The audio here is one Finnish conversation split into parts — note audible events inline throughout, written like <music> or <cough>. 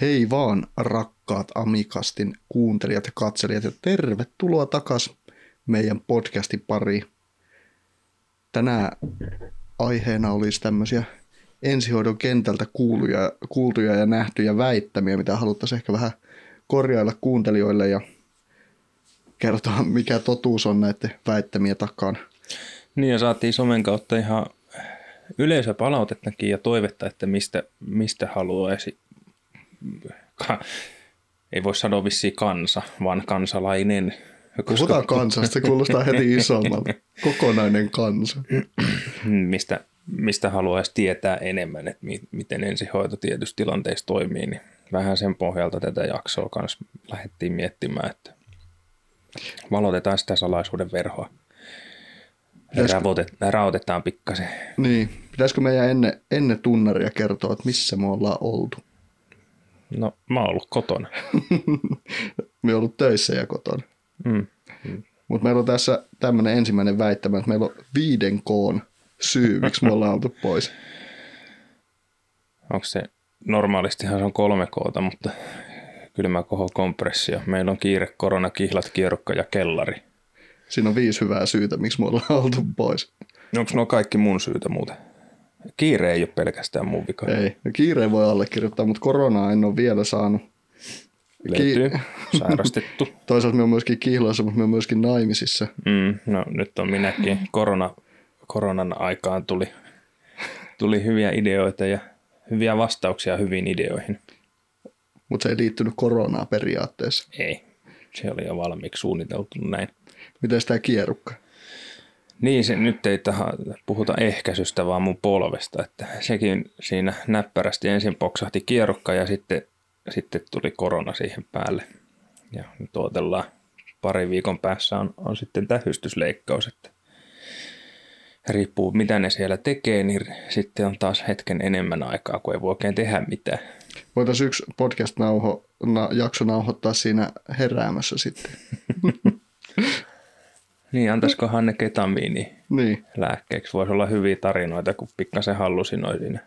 Hei vaan rakkaat Amikastin kuuntelijat ja katselijat ja tervetuloa takas meidän podcastin pariin. Tänään aiheena olisi tämmöisiä ensihoidon kentältä kuuluja, kuultuja ja nähtyjä väittämiä, mitä haluttaisiin ehkä vähän korjailla kuuntelijoille ja kertoa, mikä totuus on näiden väittämien takana. Niin ja saatiin somen kautta ihan yleisöpalautettakin ja toivetta, että mistä, mistä haluaisi, ei voi sanoa vissiin kansa, vaan kansalainen. Koska... Puhutaan kansasta, se kuulostaa heti isommalta. Kokonainen kansa. mistä, mistä haluaisi tietää enemmän, että mi, miten ensihoito tietysti tilanteissa toimii, niin vähän sen pohjalta tätä jaksoa kanssa lähdettiin miettimään, että valotetaan sitä salaisuuden verhoa. Pitäisikö... Rautetaan pikkasen. Niin. Pitäisikö meidän ennen, ennen tunnaria kertoa, että missä me ollaan oltu? No, mä oon ollut kotona. <laughs> me ollut töissä ja kotona. Mm. Mm. Mutta meillä on tässä tämmöinen ensimmäinen väittämä, että meillä on viiden koon syy, miksi me ollaan oltu pois. Onko se, normaalistihan se on kolme koota, mutta kylmä koho kompressio. Meillä on kiire, korona, kihlat, kierrokka ja kellari. Siinä on viisi hyvää syytä, miksi me ollaan oltu pois. Onko nuo kaikki mun syytä muuten? Kiire ei ole pelkästään mun vika. Ei, kiire voi allekirjoittaa, mutta koronaa en ole vielä saanut. Löytyy, Ki- <laughs> sairastettu. Toisaalta me on myöskin kihlassa, mutta me on myöskin naimisissa. Mm, no nyt on minäkin. Korona, koronan aikaan tuli, tuli hyviä ideoita ja hyviä vastauksia hyviin ideoihin. Mutta se ei liittynyt koronaa periaatteessa. Ei, se oli jo valmiiksi suunniteltu näin. Miten tämä kierukka? Niin, se, nyt ei tähän puhuta ehkäisystä, vaan mun polvesta. Että sekin siinä näppärästi ensin poksahti kierukka ja sitten, sitten tuli korona siihen päälle. Ja nyt odotellaan pari viikon päässä on, on sitten tähystysleikkaus, että riippuu mitä ne siellä tekee, niin sitten on taas hetken enemmän aikaa, kun ei voi oikein tehdä mitään. Voitaisiin yksi podcast-jakso nauhoittaa siinä heräämässä sitten. <laughs> Niin, antaisikohan ne ketamiini niin. lääkkeeksi. Voisi olla hyviä tarinoita, kun pikkasen hallusinoi siinä.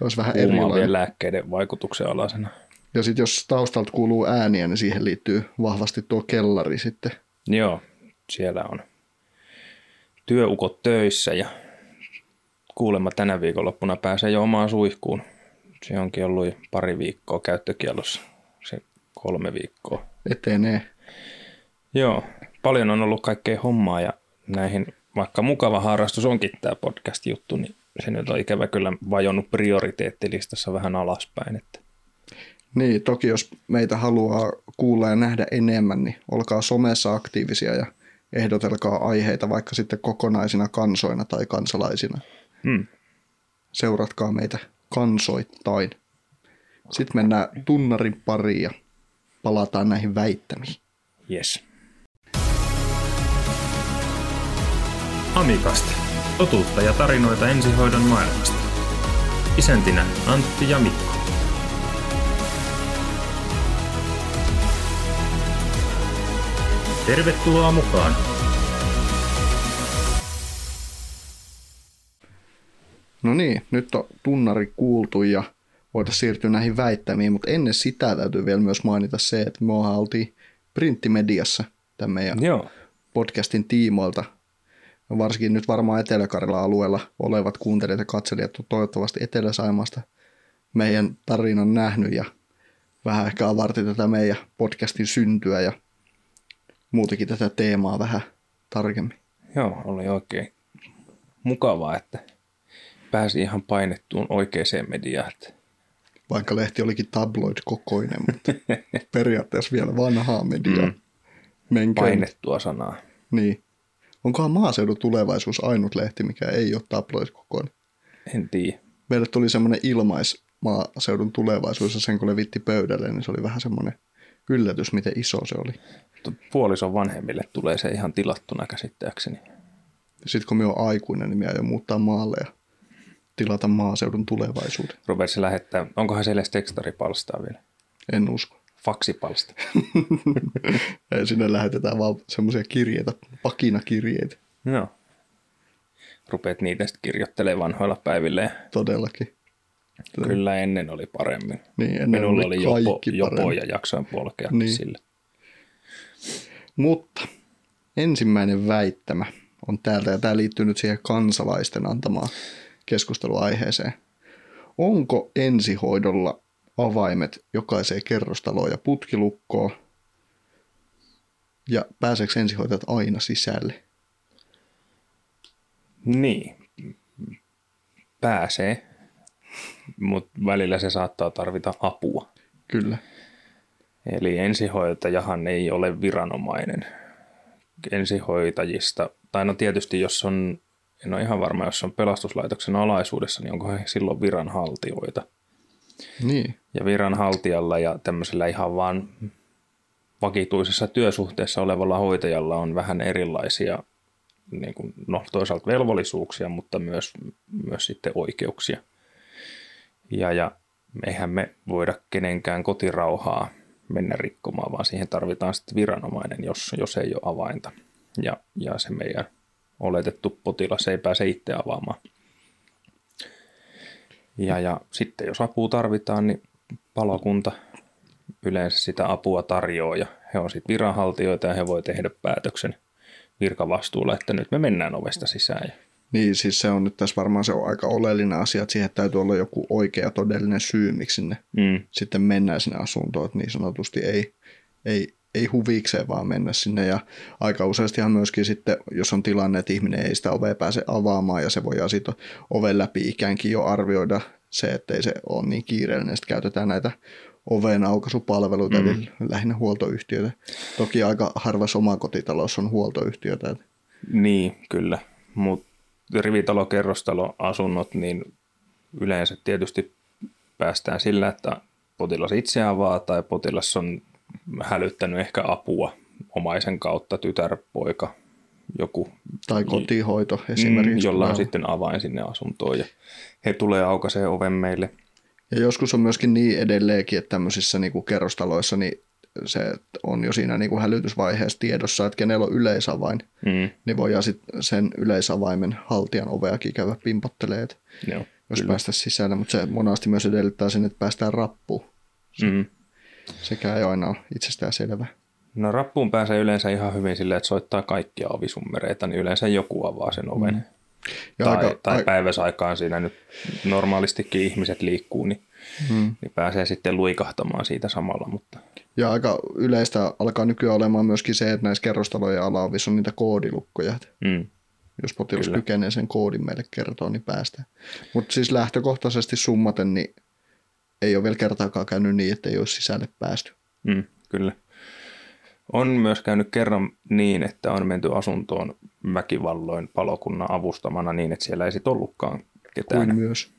Olisi vähän erilainen. lääkkeiden vaikutuksen alasena. Ja sitten jos taustalta kuuluu ääniä, niin siihen liittyy vahvasti tuo kellari sitten. Joo, siellä on työukot töissä ja kuulemma tänä viikonloppuna pääsee jo omaan suihkuun. Se onkin ollut pari viikkoa käyttökielossa, se kolme viikkoa. Etenee. Joo, paljon on ollut kaikkea hommaa ja näihin, vaikka mukava harrastus onkin tämä podcast-juttu, niin se nyt on ikävä kyllä vajonnut prioriteettilistassa vähän alaspäin. Että. Niin, toki jos meitä haluaa kuulla ja nähdä enemmän, niin olkaa somessa aktiivisia ja ehdotelkaa aiheita vaikka sitten kokonaisina kansoina tai kansalaisina. Hmm. Seuratkaa meitä kansoittain. Sitten mennään tunnarin pariin ja palataan näihin väittämiin. Yes. Amikasta. Totuutta ja tarinoita ensihoidon maailmasta. Isäntinä Antti ja Mikko. Tervetuloa mukaan! No niin, nyt on tunnari kuultu ja voitaisiin siirtyä näihin väittämiin, mutta ennen sitä täytyy vielä myös mainita se, että me oltiin printtimediassa tämän meidän Joo. podcastin tiimoilta varsinkin nyt varmaan Etelä-Karjalan alueella olevat kuuntelijat ja katselijat on toivottavasti Etelä-Saimasta meidän tarinan nähnyt ja vähän ehkä avarti tätä meidän podcastin syntyä ja muutenkin tätä teemaa vähän tarkemmin. Joo, oli oikein mukavaa, että pääsi ihan painettuun oikeaan mediaan. Vaikka lehti olikin tabloid-kokoinen, mutta <laughs> periaatteessa vielä vanhaa mediaa. Mm. Painettua sanaa. Niin. Onkohan maaseudun tulevaisuus ainut lehti, mikä ei ole tabloid kokoinen? En tiedä. Meille tuli semmoinen ilmais maaseudun tulevaisuus ja sen kun levitti pöydälle, niin se oli vähän semmoinen yllätys, miten iso se oli. Puolison vanhemmille tulee se ihan tilattuna käsittääkseni. Sitten kun me on aikuinen, niin me aion muuttaa maalle ja tilata maaseudun tulevaisuuden. Rupeatko lähettää, onkohan siellä edes tekstaripalstaa vielä? En usko faksipalsta. <laughs> Sinne lähetetään vaan semmoisia kirjeitä, pakinakirjeitä. Joo. Rupeat niitä sitten kirjoittelemaan vanhoilla päivillä. Todellakin. Kyllä ennen oli paremmin. Niin, ennen Minulla oli, oli jopo, jopo ja jaksoin polkea niin. sille. Mutta ensimmäinen väittämä on täältä, ja tämä liittyy nyt siihen kansalaisten antamaan keskusteluaiheeseen. Onko ensihoidolla avaimet jokaiseen kerrostaloon ja putkilukkoon? Ja pääseekö ensihoitajat aina sisälle? Niin, pääsee, mutta välillä se saattaa tarvita apua. Kyllä. Eli ensihoitajahan ei ole viranomainen. Ensihoitajista, tai no tietysti jos on, en ole ihan varma, jos on pelastuslaitoksen alaisuudessa, niin onko he silloin viranhaltijoita. Niin. Ja viranhaltijalla ja tämmöisellä ihan vaan vakituisessa työsuhteessa olevalla hoitajalla on vähän erilaisia niin kuin, no, toisaalta velvollisuuksia, mutta myös, myös sitten oikeuksia. Ja, ja eihän me voida kenenkään kotirauhaa mennä rikkomaan, vaan siihen tarvitaan sitten viranomainen, jos, jos ei ole avainta. Ja, ja se meidän oletettu potilas ei pääse itse avaamaan. Ja, ja sitten jos apua tarvitaan, niin palokunta yleensä sitä apua tarjoaa ja he on sitten viranhaltijoita ja he voi tehdä päätöksen virkavastuulla, että nyt me mennään ovesta sisään. Niin, siis se on nyt tässä varmaan se on aika oleellinen asia, että siihen täytyy olla joku oikea todellinen syy, miksi sinne mm. sitten mennään sinne asuntoon, että niin sanotusti ei, ei, ei huvikseen vaan mennä sinne ja aika useastihan myöskin sitten, jos on tilanne, että ihminen ei sitä ovea pääse avaamaan ja se voi sitten oven läpi ikäänkin jo arvioida se, että ei se ole niin kiireellinen, sitten käytetään näitä oven aukaisupalveluita, mm. eli lähinnä huoltoyhtiöitä. Toki aika harvas omakotitalous on huoltoyhtiötä. Niin, kyllä, mutta rivitalo-kerrostaloasunnot, niin yleensä tietysti päästään sillä, että potilas itse avaa tai potilas on hälyttänyt ehkä apua omaisen kautta, tytär, poika, joku. Tai kotihoito esimerkiksi. Mm, jolla on sitten avain sinne asuntoon ja he tulee aukaisee oven meille. Ja joskus on myöskin niin edelleenkin, että tämmöisissä niin kuin kerrostaloissa niin se on jo siinä niin kuin hälytysvaiheessa tiedossa, että kenellä on yleisavain, mm. niin voidaan sitten sen yleisavaimen haltijan oveakin käydä pimpottelemaan, Joo, jos kyllä. päästä sisälle, mutta se monasti myös edellyttää sen, että päästään rappuun. Mm. Sekä ei aina ole itsestään selvä. No rappuun pääsee yleensä ihan hyvin silleen, että soittaa kaikkia ovisummereita, niin yleensä joku avaa sen oven. Mm. Ja tai, aika, tai päiväsaikaan siinä nyt normaalistikin ihmiset liikkuu, niin, mm. niin pääsee sitten luikahtamaan siitä samalla. Mutta... Ja aika yleistä alkaa nykyään olemaan myöskin se, että näissä kerrostalojen alaovissa on niitä koodilukkoja. Mm. Jos potilas Kyllä. kykenee sen koodin meille kertoa, niin päästään. Mutta siis lähtökohtaisesti summaten, niin ei ole vielä kertaakaan käynyt niin, että ei olisi sisälle päästy. Mm, kyllä. On myös käynyt kerran niin, että on menty asuntoon väkivalloin palokunnan avustamana niin, että siellä ei sitten ollutkaan ketään. Kuin myös.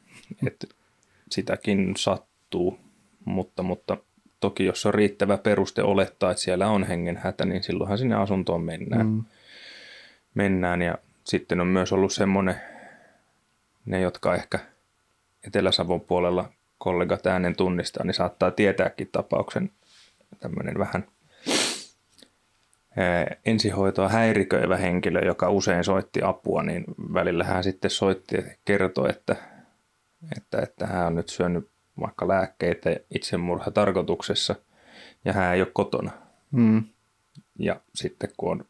Et sitäkin sattuu, mutta, mutta toki jos on riittävä peruste olettaa, että siellä on hengenhätä, niin silloinhan sinne asuntoon mennään. Mm. mennään. Ja sitten on myös ollut semmoinen, ne jotka ehkä Etelä-Savon puolella kollegat äänen tunnistaa, niin saattaa tietääkin tapauksen tämmöinen vähän ensihoitoa häiriköivä henkilö, joka usein soitti apua, niin välillä hän sitten soitti ja kertoi, että, että, että hän on nyt syönyt vaikka lääkkeitä itsemurha tarkoituksessa ja hän ei ole kotona. Mm. Ja sitten kun on,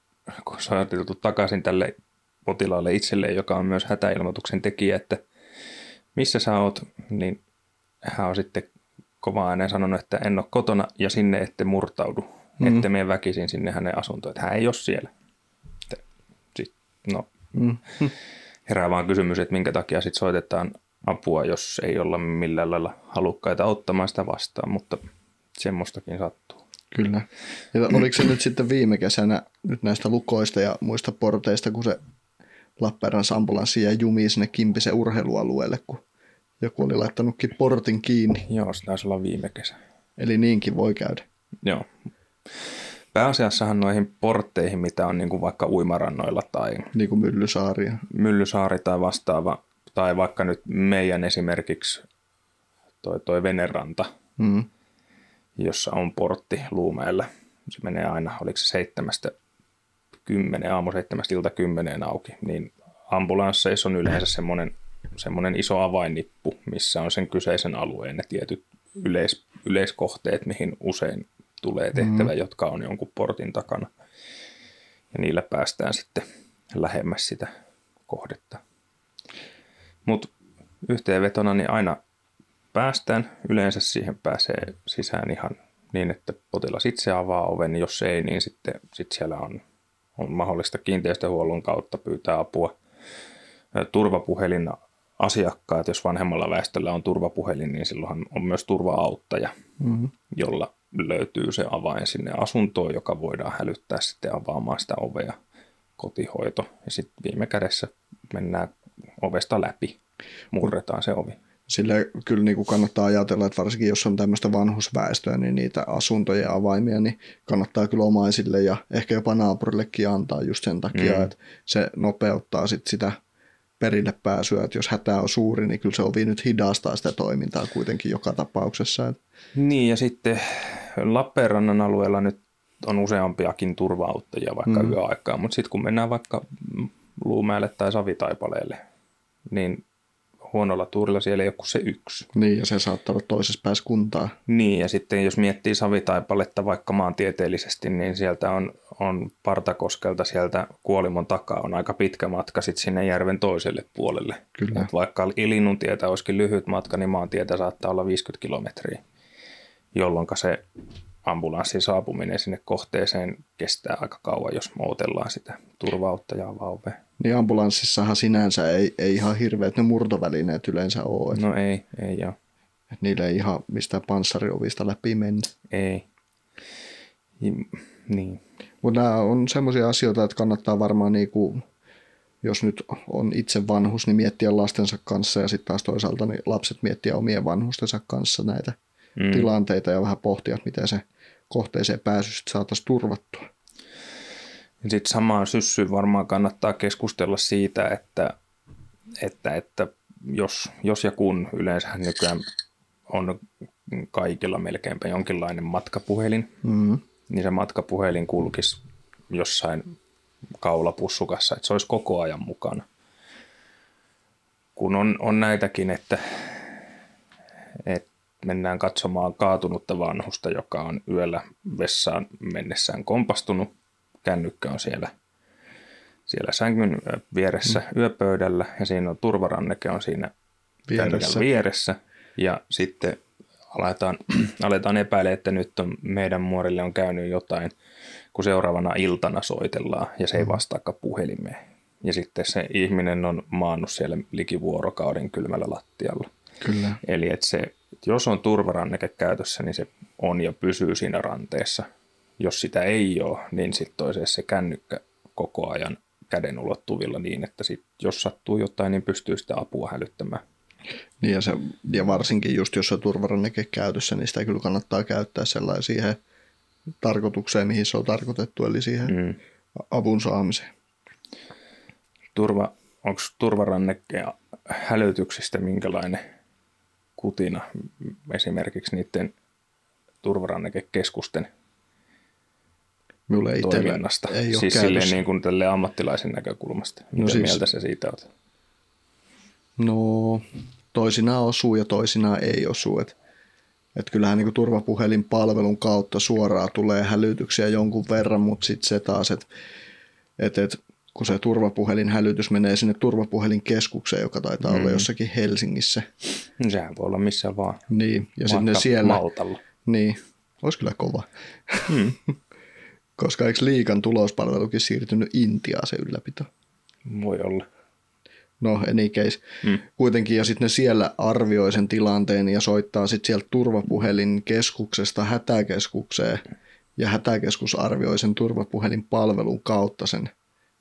kun on soiteltu takaisin tälle potilaalle itselleen, joka on myös hätäilmoituksen tekijä, että missä sä oot, niin hän on sitten kova ääneen sanonut, että en ole kotona ja sinne ette murtaudu, mm. ette mene väkisin sinne hänen asuntoon, että hän ei ole siellä. Sitten, no, mm. herää vaan kysymys, että minkä takia sitten soitetaan apua, jos ei olla millään lailla halukkaita ottamaan sitä vastaan, mutta semmoistakin sattuu. Kyllä. Ja oliko se nyt sitten viime kesänä nyt näistä lukoista ja muista porteista, kun se Lappeenrannan ambulanssi jäi jumiin sinne Kimpisen urheilualueelle, kun joku oli laittanutkin portin kiinni. Joo, se taisi olla viime kesä. Eli niinkin voi käydä. Joo. Pääasiassahan noihin portteihin, mitä on niin kuin vaikka uimarannoilla tai... Niin kuin Myllysaari. Myllysaari tai vastaava, tai vaikka nyt meidän esimerkiksi toi, toi Veneranta, mm. jossa on portti Luumeella. Se menee aina, oliko se seitsemästä kymmenen, aamu seitsemästä ilta kymmeneen auki, niin ambulansseissa on yleensä semmoinen semmoinen iso avainnippu, missä on sen kyseisen alueen ne tietyt yleis, yleiskohteet, mihin usein tulee tehtävä, mm. jotka on jonkun portin takana. Ja niillä päästään sitten lähemmäs sitä kohdetta. Mutta yhteenvetona niin aina päästään. Yleensä siihen pääsee sisään ihan niin, että potilas itse avaa oven. Jos ei, niin sitten sit siellä on, on mahdollista kiinteistöhuollon kautta pyytää apua. Turvapuhelin asiakkaat, jos vanhemmalla väestöllä on turvapuhelin, niin silloin on myös turvaauttaja, mm-hmm. jolla löytyy se avain sinne asuntoon, joka voidaan hälyttää sitten avaamaan sitä ovea, kotihoito. Ja sitten viime kädessä mennään ovesta läpi, murretaan se ovi. Sille kyllä niin kuin kannattaa ajatella, että varsinkin jos on tämmöistä vanhusväestöä, niin niitä asuntoja ja avaimia, niin kannattaa kyllä omaisille ja ehkä jopa naapurillekin antaa just sen takia, mm. että se nopeuttaa sit sitä perille pääsyä, että jos hätä on suuri, niin kyllä se ovi nyt hidastaa sitä toimintaa kuitenkin joka tapauksessa. Niin ja sitten Lappeenrannan alueella nyt on useampiakin turvauttajia vaikka mm. yöaikaa, mutta sitten kun mennään vaikka Luumäelle tai Savitaipaleelle, niin huonolla tuurilla siellä ei ole kuin se yksi. Niin, ja se saattaa olla toisessa päässä kuntaa. Niin, ja sitten jos miettii Savitaipaletta vaikka maantieteellisesti, niin sieltä on, on Partakoskelta sieltä Kuolimon takaa on aika pitkä matka sitten sinne järven toiselle puolelle. Kyllä. Et vaikka Ilinnun tietä olisikin lyhyt matka, niin maantietä saattaa olla 50 kilometriä, jolloin se ambulanssin saapuminen sinne kohteeseen kestää aika kauan, jos muutellaan sitä turvauttajaa vauvea. Niin ambulanssissahan sinänsä ei, ei ihan hirveät ne murtovälineet yleensä ole. No ei, ei. Et niillä ei ihan mistään panssariovista läpi mennä. Ei. Niin. Mutta nämä on semmoisia asioita, että kannattaa varmaan niinku, jos nyt on itse vanhus, niin miettiä lastensa kanssa ja sitten taas toisaalta niin lapset miettiä omien vanhustensa kanssa näitä mm. tilanteita ja vähän pohtia, miten se kohteeseen pääsy saataisiin turvattua. Sitten samaan syssyyn varmaan kannattaa keskustella siitä, että, että, että jos, jos ja kun yleensä nykyään on kaikilla melkeinpä jonkinlainen matkapuhelin, mm. niin se matkapuhelin kulkisi jossain kaulapussukassa, että se olisi koko ajan mukana. Kun on, on näitäkin, että, että mennään katsomaan kaatunutta vanhusta, joka on yöllä vessaan mennessään kompastunut. Kännykkä on siellä, siellä sängyn vieressä mm. yöpöydällä ja siinä on turvaranneke on siinä vieressä. vieressä. Ja sitten aletaan, <clears throat> aletaan epäillä, että nyt on, meidän muorille on käynyt jotain, kun seuraavana iltana soitellaan ja se ei mm. vastaakaan puhelimeen. Ja sitten se ihminen on maannut siellä liki vuorokauden kylmällä lattialla. Kyllä. Eli että se että jos on turvaranneke käytössä, niin se on ja pysyy siinä ranteessa. Jos sitä ei ole, niin sitten toiseen se kännykkä koko ajan käden ulottuvilla niin, että sit, jos sattuu jotain, niin pystyy sitä apua hälyttämään. Niin ja, se, ja varsinkin just jos on turvaranneke käytössä, niin sitä kyllä kannattaa käyttää sellaisen siihen tarkoitukseen, mihin se on tarkoitettu, eli siihen mm. avun saamiseen. Turva, onko turvaranneke hälytyksistä minkälainen kutina esimerkiksi niiden turvarannekeskusten Mulle toiminnasta. Ei siis silleen niin kuin tälle ammattilaisen näkökulmasta. No Mitä no siis, mieltä se siitä olet? No toisinaan osuu ja toisinaan ei osu. Että et kyllähän niin turvapuhelin palvelun kautta suoraan tulee hälytyksiä jonkun verran, mutta sitten se taas, että et, et, kun se turvapuhelin hälytys menee sinne turvapухelinkeskukseen, joka taitaa mm. olla jossakin Helsingissä. No sehän voi olla missä vaan. Niin, ja sinne siellä... Maltalla. Niin, olisi kyllä kova. Mm. <laughs> Koska eikö liikan tulospalvelukin siirtynyt Intiaan se ylläpito? Voi olla. No, any case. Mm. Kuitenkin, ja sitten ne siellä arvioi sen tilanteen ja soittaa sitten sieltä turvapuhelin keskuksesta hätäkeskukseen, ja hätäkeskus arvioi sen turvapuhelin palvelun kautta sen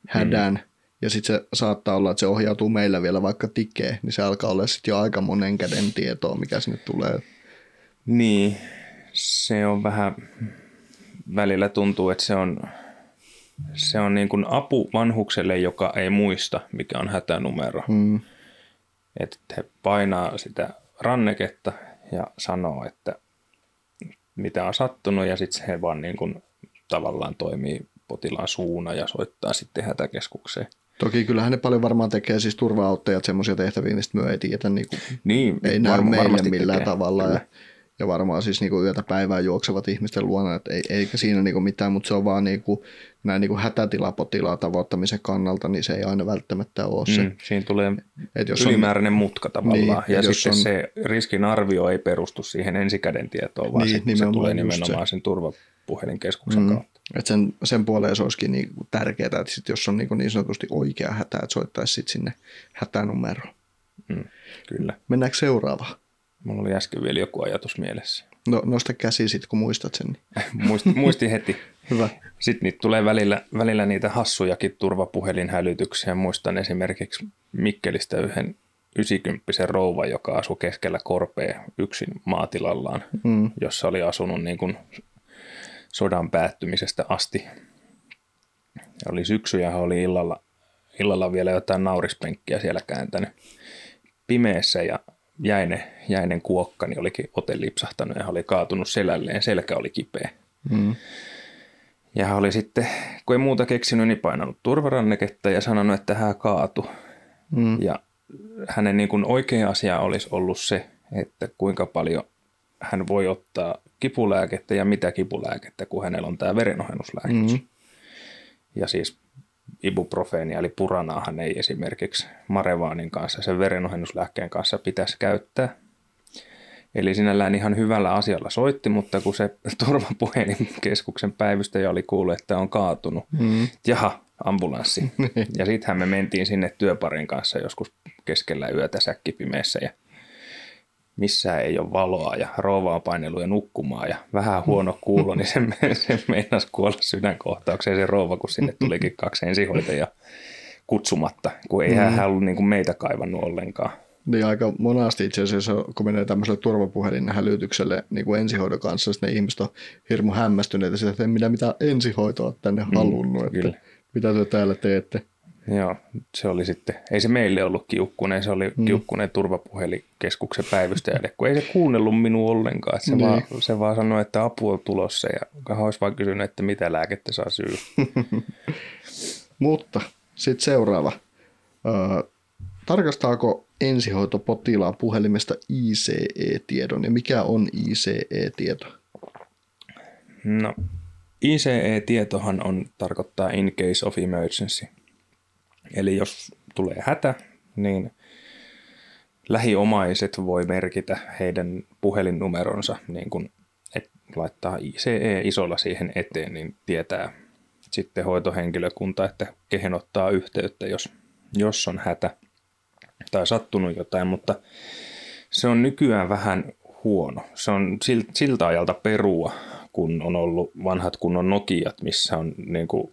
hädän, mm. ja sitten se saattaa olla, että se ohjautuu meillä vielä vaikka tikeen, niin se alkaa olla sitten jo aika monen käden tietoa, mikä sinne tulee. Niin, se on vähän, välillä tuntuu, että se on, se on niin kuin apu vanhukselle, joka ei muista, mikä on hätänumero. Mm. Että he painaa sitä ranneketta ja sanoo, että mitä on sattunut ja sitten he vaan niin kuin tavallaan toimii potilaan suuna ja soittaa sitten hätäkeskukseen. Toki kyllähän ne paljon varmaan tekee siis turva-auttajat semmoisia tehtäviä, mistä me ei tiedä, niin kuin, niin, ei näy meille millään tekee. tavalla. Ja, ja varmaan siis niin kuin yötä päivää juoksevat ihmisten luona, että ei, eikä siinä niin kuin mitään, mutta se on vaan niin kuin, näin niin kuin hätätilapotilaan tavoittamisen kannalta, niin se ei aina välttämättä ole se. Mm, siinä tulee et jos ylimääräinen on, mutka tavallaan, niin, ja sitten on, se riskin arvio ei perustu siihen ensikäden tietoon, vaan niin, se, se tulee nimenomaan se. sen turvapuhelinkeskuksen mm. kautta. Et sen, sen puoleen se olisikin niin tärkeää, että sit jos on niin, niin sanotusti oikea hätä, että soittaisi sit sinne hätänumeroon. Mm, kyllä. Mennäänkö seuraavaan? Mulla oli äsken vielä joku ajatus mielessä. No nosta käsi sitten, kun muistat sen. Niin. <laughs> Muist, muistin heti. <laughs> Hyvä. Sitten niitä tulee välillä, välillä niitä hassujakin turvapuhelinhälytyksiä. Muistan esimerkiksi Mikkelistä yhden 90 rouva, joka asui keskellä korpea yksin maatilallaan, mm. jossa oli asunut niin kuin sodan päättymisestä asti. Ja oli syksy ja oli illalla, illalla vielä jotain naurispenkkiä siellä kääntänyt pimeässä ja jäinen, jäinen kuokka niin olikin ote lipsahtanut ja hän oli kaatunut selälleen, selkä oli kipeä. Mm. Ja hän oli sitten, kun ei muuta keksinyt, niin painanut turvaranneketta ja sanonut, että hän kaatu. Mm. Ja hänen niin kuin oikea asia olisi ollut se, että kuinka paljon hän voi ottaa kipulääkettä ja mitä kipulääkettä, kun hänellä on tämä verenohennuslääkitys. Mm. Ja siis ibuprofeenia eli puranaahan ei esimerkiksi Marevaanin kanssa, sen verenohennuslääkkeen kanssa pitäisi käyttää. Eli sinällään ihan hyvällä asialla soitti, mutta kun se <laughs> turvapuhelinkeskuksen päivystäjä oli kuullut, että on kaatunut, mm. jaha, ambulanssi. <laughs> Ja sittenhän me mentiin sinne työparin kanssa joskus keskellä yötä säkkipimeessä ja missään ei ole valoa ja rouva on painellut ja nukkumaan ja vähän huono kuulo, niin se, se meinasi kuolla sydänkohtaukseen se rouva, kun sinne tulikin kaksi ensihoitajaa kutsumatta, kun ei mm. hän ollut niin kuin meitä kaivannut ollenkaan. Niin aika monasti itse asiassa, kun menee tämmöiselle turvapuhelin hälytykselle niin kuin ensihoidon kanssa, ne ihmiset on hirmu hämmästyneitä sitä, että en minä mitään ensihoitoa tänne mm, halunnut, että kyllä. mitä te täällä teette. Joo, se oli sitten, ei se meille ollut kiukkunen, se oli mm. kiukkunen turvapuhelikeskuksen päivystäjälle, kun ei se kuunnellut minua ollenkaan. Se, niin. vaan, se vaan sanoi, että apu on tulossa ja hän olisi vaan kysynyt, että mitä lääkettä saa syy. <laughs> Mutta sitten seuraava. Ö, tarkastaako ensihoito potilaan puhelimesta ICE-tiedon ja mikä on ICE-tieto? No, ICE-tietohan on, tarkoittaa in case of emergency. Eli jos tulee hätä, niin lähiomaiset voi merkitä heidän puhelinnumeronsa, niin kun, et laittaa ICE isolla siihen eteen, niin tietää sitten hoitohenkilökunta, että kehen ottaa yhteyttä, jos, jos on hätä tai sattunut jotain, mutta se on nykyään vähän huono. Se on siltä ajalta perua, kun on ollut vanhat kunnon Nokiat, missä on niin kuin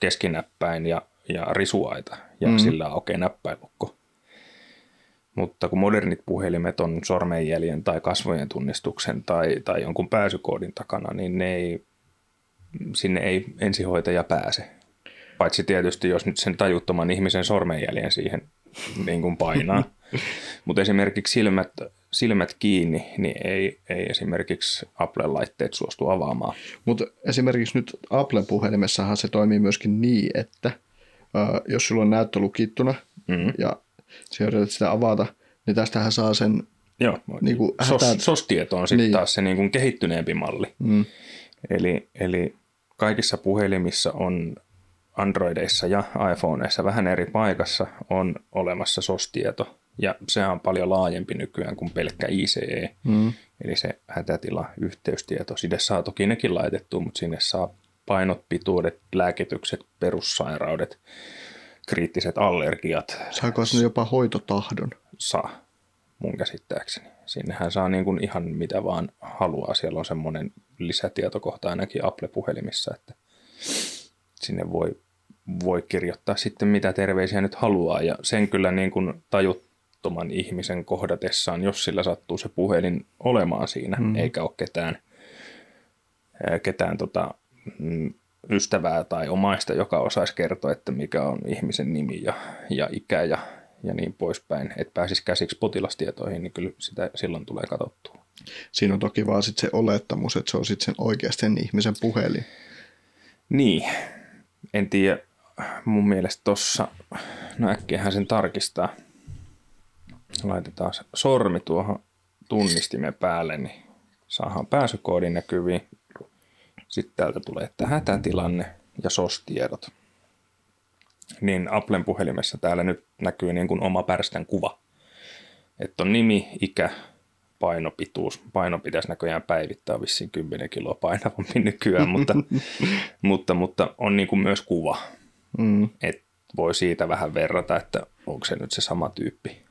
keskinäppäin ja ja risuaita ja mm. sillä aukeaa näppäilukko. Mutta kun modernit puhelimet on sormenjäljen tai kasvojen tunnistuksen tai, tai jonkun pääsykoodin takana, niin ne ei, sinne ei ensihoitaja pääse. Paitsi tietysti, jos nyt sen tajuttoman ihmisen sormenjäljen siihen niin kuin painaa. <laughs> Mutta esimerkiksi silmät, silmät kiinni, niin ei, ei esimerkiksi Apple-laitteet suostu avaamaan. Mutta esimerkiksi nyt Apple-puhelimessahan se toimii myöskin niin, että – jos sulla on näyttö lukittuna mm-hmm. ja sä yrität sitä avata, niin tästähän saa sen Joo, niin kuin hätä... SOS-tieto on sitten niin. taas se niin kuin kehittyneempi malli. Mm. Eli, eli kaikissa puhelimissa on Androideissa ja iPhoneissa vähän eri paikassa on olemassa SOS-tieto, ja se on paljon laajempi nykyään kuin pelkkä ICE, mm. eli se hätätila-yhteystieto. Sinne saa toki nekin laitettu, mutta sinne saa painot, pituudet, lääkitykset, perussairaudet, kriittiset allergiat. Saako sinne jopa hoitotahdon? Saa, mun käsittääkseni. Sinnehän saa niin kuin ihan mitä vaan haluaa. Siellä on semmoinen lisätietokohta ainakin Apple-puhelimissa, että sinne voi, voi kirjoittaa sitten mitä terveisiä nyt haluaa. Ja sen kyllä niin kuin tajuttoman ihmisen kohdatessaan, jos sillä sattuu se puhelin olemaan siinä, mm. eikä ole ketään, ketään tota, ystävää tai omaista, joka osaisi kertoa, että mikä on ihmisen nimi ja, ja ikä ja, ja niin poispäin, että pääsisi käsiksi potilastietoihin, niin kyllä sitä silloin tulee katsottua. Siinä on toki vaan sit se olettamus, että se on sitten sen oikeasti sen ihmisen puhelin. Niin, en tiedä, mun mielestä tossa, no äkkiähän sen tarkistaa. Laitetaan sormi tuohon tunnistimen päälle, niin saadaan pääsykoodi näkyviin. Sitten täältä tulee, että hätätilanne ja SOS-tiedot. Niin Applen puhelimessa täällä nyt näkyy niin kuin oma pärstän kuva. Että on nimi, ikä, painopituus. Paino pitäisi näköjään päivittää vissiin 10 kiloa painavampi nykyään, <laughs> mutta, mutta, mutta on niin kuin myös kuva. Mm. Et voi siitä vähän verrata, että onko se nyt se sama tyyppi.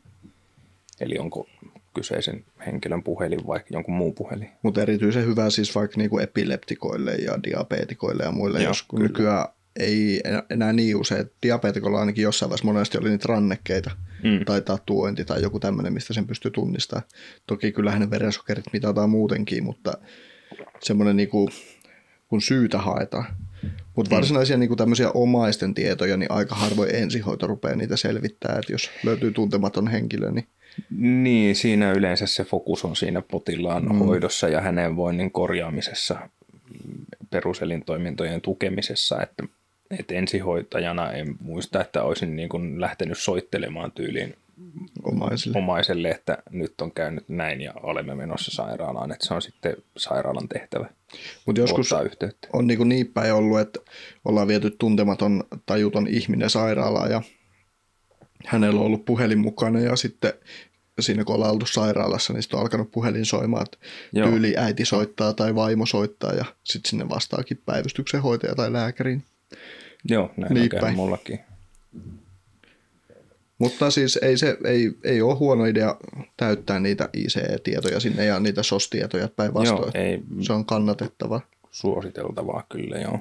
Eli onko kyseisen henkilön puhelin vai jonkun muun puhelin. Mutta erityisen hyvä siis vaikka niinku epileptikoille ja diabetikoille ja muille, Joo, jos kyllä. nykyään ei enää niin usein. Diabetikolla ainakin jossain vaiheessa monesti oli niitä rannekkeita mm. tai tatuointi tai joku tämmöinen, mistä sen pystyy tunnistamaan. Toki kyllähän ne verensokerit mitataan muutenkin, mutta semmoinen niinku, kun syytä haetaan. Mutta mm. varsinaisia niinku tämmöisiä omaisten tietoja, niin aika harvoin ensihoito rupeaa niitä selvittää, että jos löytyy tuntematon henkilö, niin niin, siinä yleensä se fokus on siinä potilaan mm. hoidossa ja hänen voinnin korjaamisessa, peruselintoimintojen tukemisessa, että, että ensihoitajana en muista, että olisin niin kuin lähtenyt soittelemaan tyyliin omaiselle. omaiselle, että nyt on käynyt näin ja olemme menossa sairaalaan, että se on sitten sairaalan tehtävä. Mutta joskus yhteyttä. on niin, kuin niin päin ollut, että ollaan viety tuntematon tajuton ihminen sairaalaan ja hänellä on ollut puhelin mukana ja sitten siinä kun ollaan oltu sairaalassa, niin sitten on alkanut puhelin soimaan, että Joo. tyyli äiti soittaa tai vaimo soittaa ja sitten sinne vastaakin päivystyksen hoitaja tai lääkäri. Joo, näin niin on mullakin. Mutta siis ei, se, ei, ei ole huono idea täyttää niitä ICE-tietoja sinne ja niitä SOS-tietoja päinvastoin. ei, se on kannatettava. Suositeltavaa kyllä, joo.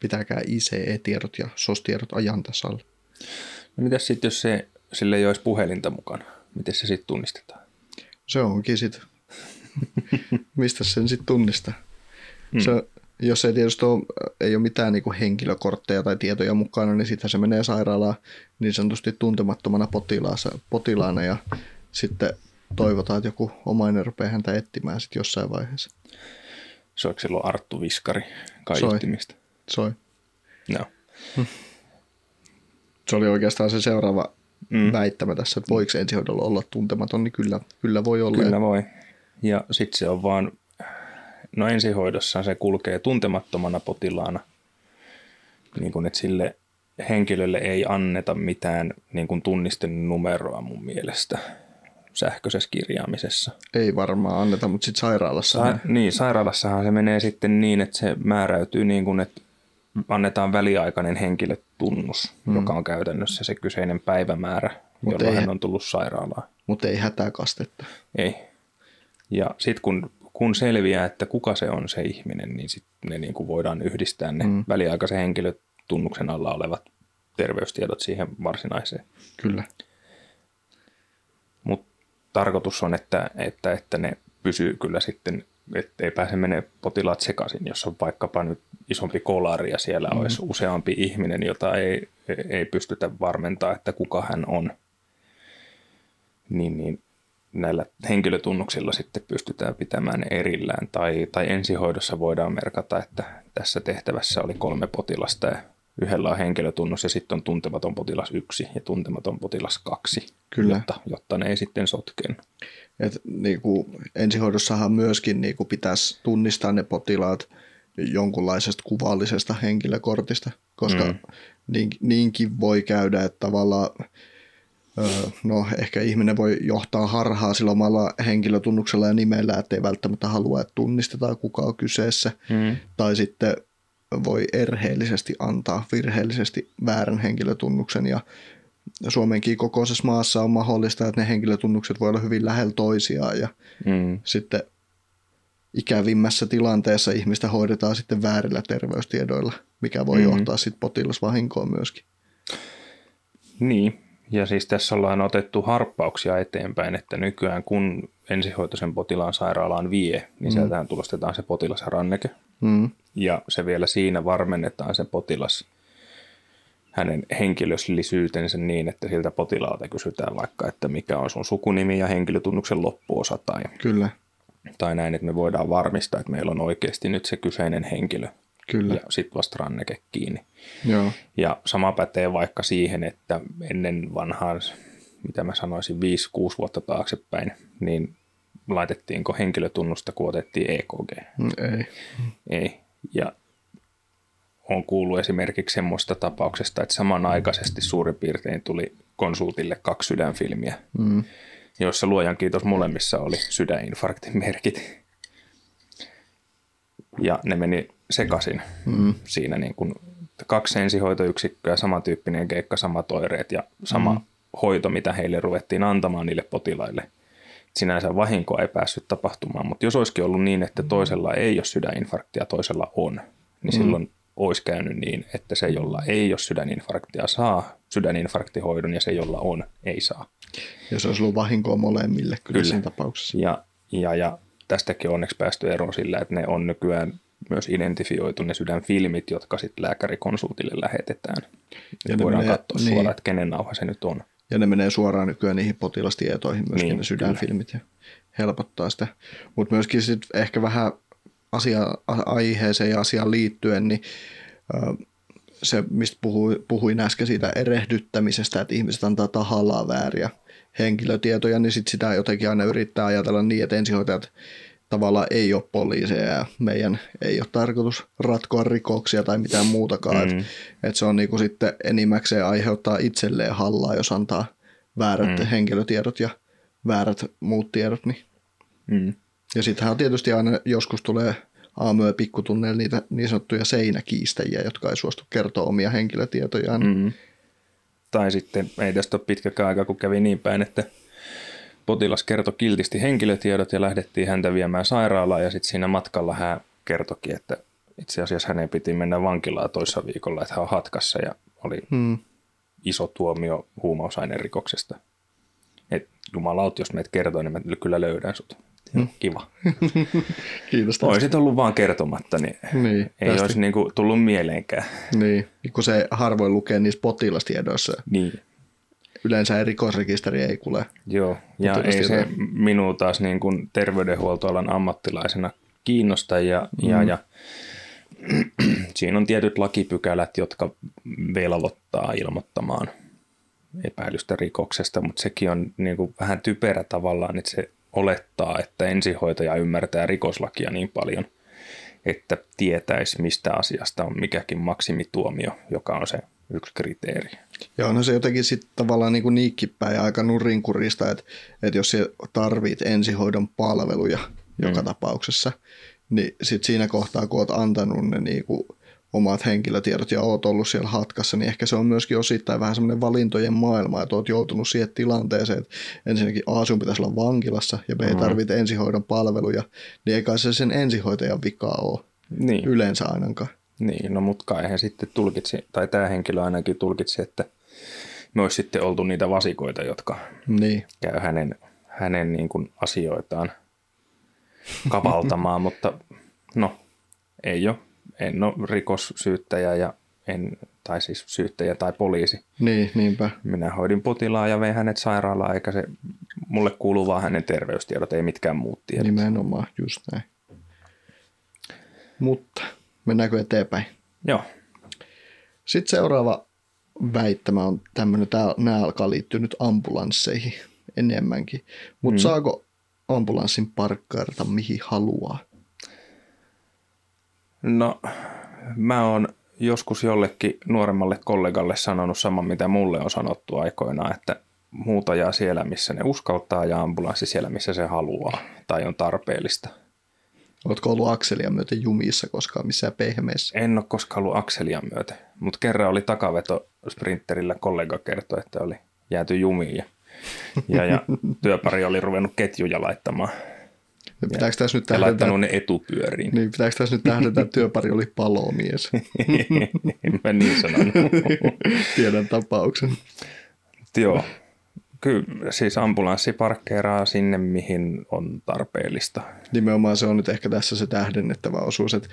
Pitäkää ICE-tiedot ja SOS-tiedot ajan tasalla. No mitäs sitten, jos se sille ei olisi puhelinta mukana. Miten se sitten tunnistetaan? Se onkin sitten. <laughs> Mistä sen sitten tunnistaa? Hmm. Se, jos ei tietysti ole, ei ole mitään niin henkilökortteja tai tietoja mukana, niin sitten se menee sairaalaan niin sanotusti tuntemattomana potilaana ja sitten toivotaan, että joku omainen rupeaa häntä etsimään sitten jossain vaiheessa. Soiko silloin Arttu Viskari kaiuttimista? Soi. Soi. No. Se oli oikeastaan se seuraava mm. väittämä tässä, että voiko ensihoidolla olla tuntematon, niin kyllä, kyllä voi olla. Kyllä voi. Ja sitten se on vaan, no ensihoidossa se kulkee tuntemattomana potilaana, niin kuin, että sille henkilölle ei anneta mitään niin kuin tunnisten numeroa mun mielestä sähköisessä kirjaamisessa. Ei varmaan anneta, mutta sitten sairaalassa. Sa- niin, sairaalassahan se menee sitten niin, että se määräytyy niin kuin, että annetaan väliaikainen henkilötunnus, hmm. joka on käytännössä se kyseinen päivämäärä, Mut jolloin ei, hän on tullut sairaalaan. Mutta ei hätäkastetta. Ei. Ja sitten kun, kun selviää, että kuka se on se ihminen, niin sitten ne niin kuin voidaan yhdistää ne hmm. väliaikaisen henkilötunnuksen alla olevat terveystiedot siihen varsinaiseen. Kyllä. Mutta tarkoitus on, että, että, että ne pysyy kyllä sitten ettei pääse menee potilaat sekaisin, jos on vaikkapa nyt isompi kolari ja siellä mm. olisi useampi ihminen, jota ei, ei pystytä varmentaa, että kuka hän on. Niin, niin näillä henkilötunnuksilla sitten pystytään pitämään ne erillään. Tai, tai ensihoidossa voidaan merkata, että tässä tehtävässä oli kolme potilasta ja yhdellä on henkilötunnus ja sitten on tuntematon potilas yksi ja tuntematon potilas kaksi, Kyllä. Jotta, jotta ne ei sitten sotkeen. Et niin kuin ensihoidossahan myöskin niin kuin pitäisi tunnistaa ne potilaat jonkunlaisesta kuvallisesta henkilökortista, koska mm. niin, niinkin voi käydä, että tavallaan no ehkä ihminen voi johtaa harhaa sillä omalla henkilötunnuksella ja nimellä, ettei välttämättä halua, että tunnistetaan kuka on kyseessä. Mm. Tai sitten voi erheellisesti antaa virheellisesti väärän henkilötunnuksen ja Suomenkin kokoisessa maassa on mahdollista, että ne henkilötunnukset voi olla hyvin lähellä toisiaan ja mm. sitten ikävimmässä tilanteessa ihmistä hoidetaan sitten väärillä terveystiedoilla, mikä voi mm. johtaa sitten potilasvahinkoon myöskin. Niin, ja siis tässä ollaan otettu harppauksia eteenpäin, että nykyään kun ensihoitoisen potilaan sairaalaan vie, niin mm. sieltähän tulostetaan se potilasranneke. Mm. Ja se vielä siinä varmennetaan se potilas hänen henkilöllisyytensä niin, että siltä potilaalta kysytään vaikka, että mikä on sun sukunimi ja henkilötunnuksen loppuosa tai, Kyllä. Tai näin, että me voidaan varmistaa, että meillä on oikeasti nyt se kyseinen henkilö Kyllä. ja sitten vasta ranneke kiinni. Joo. Ja sama pätee vaikka siihen, että ennen vanhaa, mitä mä sanoisin, 5-6 vuotta taaksepäin, niin laitettiinko henkilötunnusta, kun otettiin EKG? Mm, Ei. Ei. Ja on kuullut esimerkiksi semmoista tapauksesta, että samanaikaisesti suurin piirtein tuli konsultille kaksi sydänfilmiä, Mm. Joissa luojan kiitos molemmissa oli sydäninfarktin merkit. Ja ne meni sekaisin Mm. siinä niin kuin kaksi ensihoitoyksikköä, samantyyppinen keikka, samat oireet ja sama mm. hoito, mitä heille ruvettiin antamaan niille potilaille. Sinänsä vahinkoa ei päässyt tapahtumaan, mutta jos olisikin ollut niin, että toisella ei ole sydäninfarktia toisella on, niin mm. silloin olisi käynyt niin, että se, jolla ei ole sydäninfarktia, saa sydäninfarktihoidon ja se, jolla on, ei saa. Ja se olisi ollut vahinkoa molemmille kyllä, Kyllä. siinä tapauksessa. Ja, ja, ja tästäkin on onneksi päästy eroon sillä, että ne on nykyään myös identifioitu ne sydänfilmit, jotka sitten lääkärikonsultille lähetetään. Ja ne voidaan menee- katsoa niin. suoraan, että kenen nauha se nyt on. Ja ne menee suoraan nykyään niihin potilastietoihin myöskin Niin, ne sydänfilmit ja helpottaa sitä. Mutta myöskin sit ehkä vähän asia, aiheeseen ja asiaan liittyen, niin se, mistä puhuin, puhuin äsken siitä erehdyttämisestä, että ihmiset antaa tahallaan vääriä henkilötietoja, niin sit sitä jotenkin aina yrittää ajatella niin, että ensihoitajat tavallaan ei ole poliiseja ja meidän ei ole tarkoitus ratkoa rikoksia tai mitään muutakaan. Mm. Että et se on niinku sitten enimmäkseen aiheuttaa itselleen hallaa, jos antaa väärät mm. henkilötiedot ja väärät muut tiedot. Niin. Mm. Ja sittenhän tietysti aina joskus tulee aamu- ja pikkutunneilla niitä niin sanottuja seinäkiistäjiä, jotka ei suostu kertoa omia henkilötietojaan. Mm. Mm. Tai sitten ei tästä ole pitkäkään aika, kun kävi niin päin, että potilas kertoi kiltisti henkilötiedot ja lähdettiin häntä viemään sairaalaan ja sitten siinä matkalla hän kertokin, että itse asiassa hänen piti mennä vankilaan toissa viikolla, että hän on hatkassa ja oli Mm. iso tuomio huumausainerikoksesta. Et jumalaut, jos meitä kertoo, niin mä kyllä löydän sut. Mm. Kiva. <laughs> Kiitos. tästä. Oisit ollut vaan kertomatta, niin, Niin, ei tästä- olisi niinku tullut mieleenkään. Niin, kun se harvoin lukee niissä potilastiedoissa. Niin. Yleensä ei rikosrekisteri ei kuule. Joo, ja ei se minua taas niin kuin terveydenhuoltoalan ammattilaisena kiinnosta ja, mm. ja, ja <clears throat> siinä on tietyt lakipykälät, jotka velvoittaa ilmoittamaan epäilystä rikoksesta, mutta sekin on niin kuin vähän typerä tavallaan, että se olettaa, että ensihoitaja ymmärtää rikoslakia niin paljon, että tietäisi, mistä asiasta on mikäkin maksimituomio, joka on se yksi kriteeri. Ja onhan se jotenkin sitten tavallaan niin niikkipäin ja aika nurinkurista, että, että jos tarvit ensihoidon palveluja joka Mm. tapauksessa, niin sitten siinä kohtaa, kun oot antanut ne niin kuin omat henkilötiedot ja oot ollut siellä hatkassa, niin ehkä se on myöskin osittain vähän semmoinen valintojen maailma, että oot joutunut siihen tilanteeseen, että ensinnäkin A, sun pitäisi olla vankilassa ja B, Mm. tarvit ensihoidon palveluja, niin eikä se sen ensihoitajan vikaa ole Niin. yleensä ainakaan. Niin, no mutta kai he sitten tulkitsi, tai tämä henkilö ainakin tulkitsi, että me olisi sitten oltu niitä vasikoita, jotka Niin, käy hänen, hänen niin kuin asioitaan kavaltamaan, <laughs> mutta no ei ole. En ole rikossyyttäjä ja en, tai siis syyttäjä tai poliisi. niin niinpä. Minä hoidin potilaan ja vein hänet sairaalaan, eikä se, mulle kuuluu vaan hänen terveystiedot, ei mitkään muut tiedot. Nimenomaan, just näin. Mutta mennäänkö eteenpäin? Joo, Sitten seuraava väittämä on tämmöinen, nämä alkaa liittyä nyt ambulansseihin enemmänkin. Mutta mm. saako ambulanssin parkkaarata mihin haluaa? No, mä oon joskus jollekin nuoremmalle kollegalle sanonut saman, mitä mulle on sanottu aikoinaan, että muuta jää siellä, missä ne uskaltaa ja ambulanssi siellä, missä se haluaa tai on tarpeellista. Oletko ollut akselia myöten jumissa koskaan missään pehmeessä? En ole koskaan ollut akselia myöten, mutta kerran oli takaveto sprinterillä, kollega kertoi, että oli jääty jumiin ja, ja, ja <laughs> työpari oli ruvennut ketjuja laittamaan pitääkö tässä nyt ja tähdentää, laittanut ne etupyöriin. niin, pitääkö tässä nyt tähdentää, että työpari oli palomies? <laughs> en mä niin sanonut. <laughs> Tiedän tapauksen. Joo. Kyllä, siis ambulanssi parkkeeraa sinne, mihin on tarpeellista. Nimenomaan se on nyt ehkä tässä se tähdennettävä osuus, että,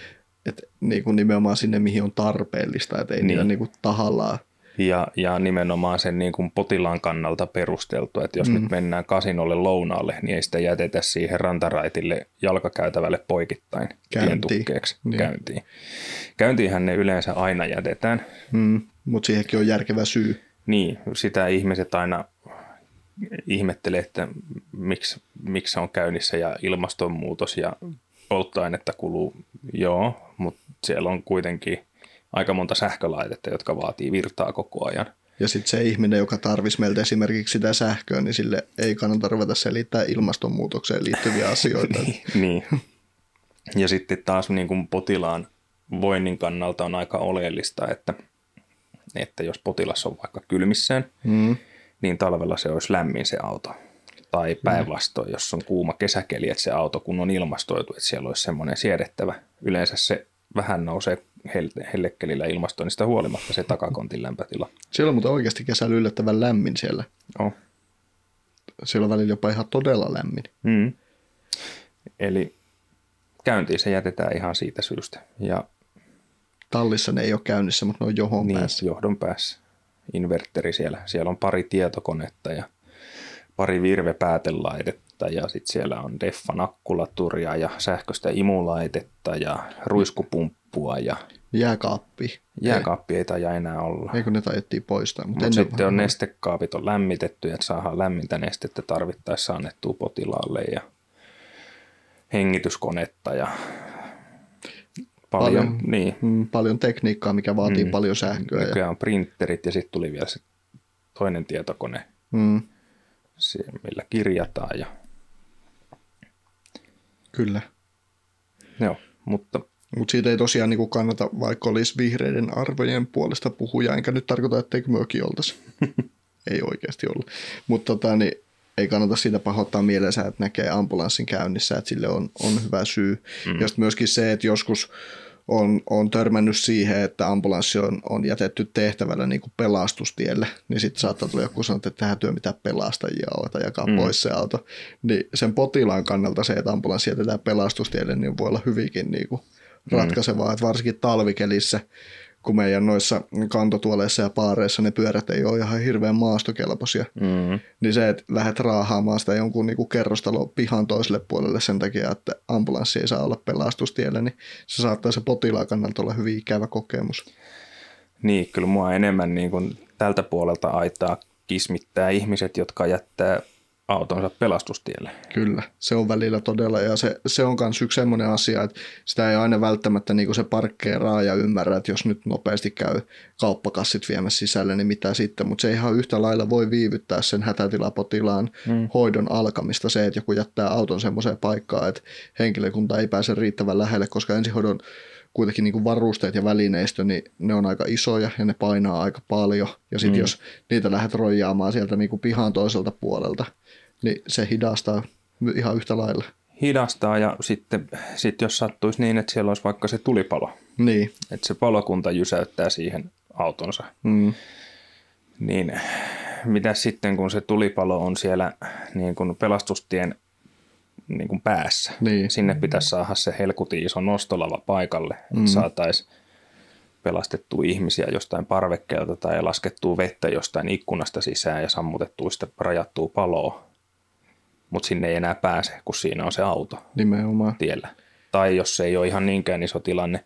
että niin kuin nimenomaan sinne, mihin on tarpeellista, että ei niin. niitä Niin. niin kuin tahallaan Ja, ja nimenomaan sen niin kuin potilaan kannalta perusteltu, että jos mm. nyt mennään kasinolle lounaalle, niin ei sitä jätetä siihen rantaraitille jalkakäytävälle poikittain Käyntiin. niin. käyntiin. Käyntiinhän ne yleensä aina jätetään. Mm, mutta siihenkin on järkevä syy. Niin, sitä ihmiset aina ihmettelee, että miksi, miksi se on käynnissä ja ilmastonmuutos ja polttoainetta kuluu. Joo, mutta siellä on kuitenkin aika monta sähkölaitetta, jotka vaatii virtaa koko ajan. Ja sitten se ihminen, joka tarvisi meiltä esimerkiksi sitä sähköä, niin sille ei kannata ruveta selittää ilmastonmuutokseen liittyviä <laughs> asioita. niin, niin. Ja sitten taas niin kuin potilaan voinnin kannalta on aika oleellista, että, että jos potilas on vaikka kylmissään, mm. niin talvella se olisi lämmin se auto. Tai päinvastoin, jos on kuuma kesäkeli, että se auto kun on ilmastoitu, että siellä olisi semmoinen siedettävä. Yleensä se vähän nousee hellekkelillä ilmastoinnista huolimatta se takakontin lämpötila. Siellä on mutta oikeasti kesällä yllättävän lämmin siellä. Oh. Siellä on välillä jopa ihan todella lämmin. Mm. Eli käyntiin se jätetään ihan siitä syystä. Ja Tallissa ne ei ole käynnissä, mutta ne on johon niin, päässä. johdon päässä. Inverteri siellä. Siellä on pari tietokonetta ja pari virvepäätelaitetta ja sitten siellä on Deffan akkulaturia ja sähköistä imulaitetta ja ruiskupumppua ja Jääkaappi. Jääkaappi ei taida enää olla. Eikö ne taidettiin poistaa? Mutta Mut sitten on nestekaapit on lämmitetty, että saadaan lämmintä nestettä tarvittaessa annettua potilaalle ja hengityskonetta ja paljon, paljon, niin. mm, paljon tekniikkaa, mikä vaatii mm, paljon sähköä. Nykyään ja... on printerit ja sitten tuli vielä se toinen tietokone, mm. se, millä kirjataan. Ja... Kyllä. Joo, mutta... Mutta siitä ei tosiaan niin kannata, vaikka olisi vihreiden arvojen puolesta puhuja, enkä nyt tarkoita, etteikö myökin oltaisi. <laughs> ei oikeasti olla. Mutta tota, niin ei kannata siitä pahoittaa mielensä, että näkee ambulanssin käynnissä, että sille on, on hyvä syy. Mm. Ja sitten myöskin se, että joskus on, on törmännyt siihen, että ambulanssi on, on jätetty tehtävällä niin kuin pelastustielle, niin sitten saattaa tulla joku sanoa, että tähän työ mitään pelastajia ole tai jakaa mm. pois se auto. Niin sen potilaan kannalta se, että ambulanssi jätetään pelastustielle, niin voi olla hyvinkin niin kuin ratkaisevaa, mm. että varsinkin talvikelissä kun meidän noissa kantotuoleissa ja paareissa ne pyörät ei ole ihan hirveän maastokelpoisia. Mm. Niin se, että lähdet raahaamaan sitä jonkun niinku kerrostalo pihan toiselle puolelle sen takia, että ambulanssi ei saa olla pelastustiellä, niin se saattaa se potilaan kannalta olla hyvin ikävä kokemus. Niin, kyllä mua enemmän niin kuin tältä puolelta aitaa kismittää ihmiset, jotka jättää autonsa pelastustielle. Kyllä, se on välillä todella ja se, se on myös yksi sellainen asia, että sitä ei aina välttämättä niin se parkkeeraa ja ymmärrä, että jos nyt nopeasti käy kauppakassit viemässä sisälle, niin mitä sitten, mutta se ihan yhtä lailla voi viivyttää sen hätätilapotilaan mm. hoidon alkamista se, että joku jättää auton semmoiseen paikkaan, että henkilökunta ei pääse riittävän lähelle, koska ensihoidon kuitenkin niin kuin varusteet ja välineistö, niin ne on aika isoja ja ne painaa aika paljon. Ja sitten mm. jos niitä lähdet rojaamaan sieltä niin kuin pihan toiselta puolelta, niin se hidastaa ihan yhtä lailla. Hidastaa ja sitten sit jos sattuisi niin, että siellä olisi vaikka se tulipalo. Niin. Että se palokunta jysäyttää siihen autonsa. Mm. Niin mitä sitten, kun se tulipalo on siellä niin kuin pelastustien niin kuin päässä. Niin. Sinne pitäisi saada se helkutin iso nostolava paikalle, että mm. saataisiin pelastettua ihmisiä jostain parvekkeelta tai laskettua vettä jostain ikkunasta sisään ja sammutettua sitä rajattua paloa mutta sinne ei enää pääse, kun siinä on se auto Nimenomaan. tiellä. Tai jos se ei ole ihan niinkään iso tilanne,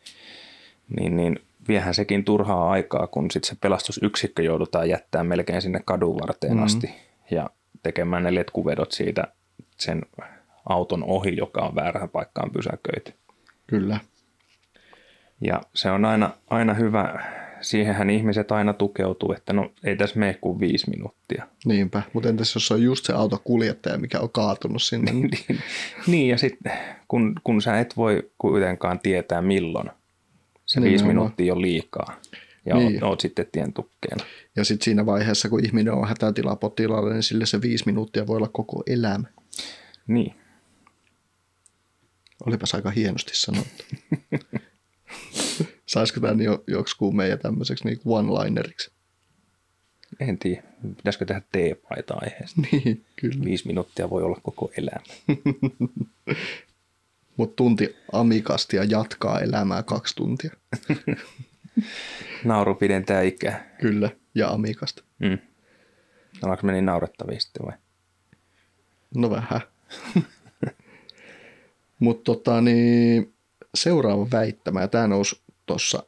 niin, niin viehän sekin turhaa aikaa, kun sitten se pelastusyksikkö joudutaan jättämään melkein sinne kadun varteen mm-hmm. asti ja tekemään ne letkuvedot siitä sen auton ohi, joka on väärään paikkaan pysäköity. Kyllä. Ja se on aina, aina hyvä siihenhän ihmiset aina tukeutuu, että no ei tässä mene kuin viisi minuuttia. Niinpä, mutta entäs jos on just se autokuljettaja, mikä on kaatunut sinne? <laughs> niin, niin ja sitten kun, kun sä et voi kuitenkaan tietää milloin, se niin, viisi minuuttia on liikaa ja niin. oot, oot sitten tien tukkeena. Ja sitten siinä vaiheessa, kun ihminen on hätätilapotilaalle, niin sille se viisi minuuttia voi olla koko elämä. Niin. Olipas aika hienosti sanottu. <laughs> Saisiko tämän jo, joksikin meidän tämmöiseksi niin one-lineriksi? En tiedä. Pitäisikö tehdä T-paita aiheesta? <laughs> Niin, kyllä. Viisi minuuttia voi olla koko elämä. <laughs> Mutta tunti amikasti ja jatkaa elämää kaksi tuntia. Nauru pidentää ikää. Kyllä, ja amikasta. Mm. Ollaanko me niin naurettavia sitten vai? No vähän. Mutta tota, niin, seuraava väittämä, ja tämä nousi tuossa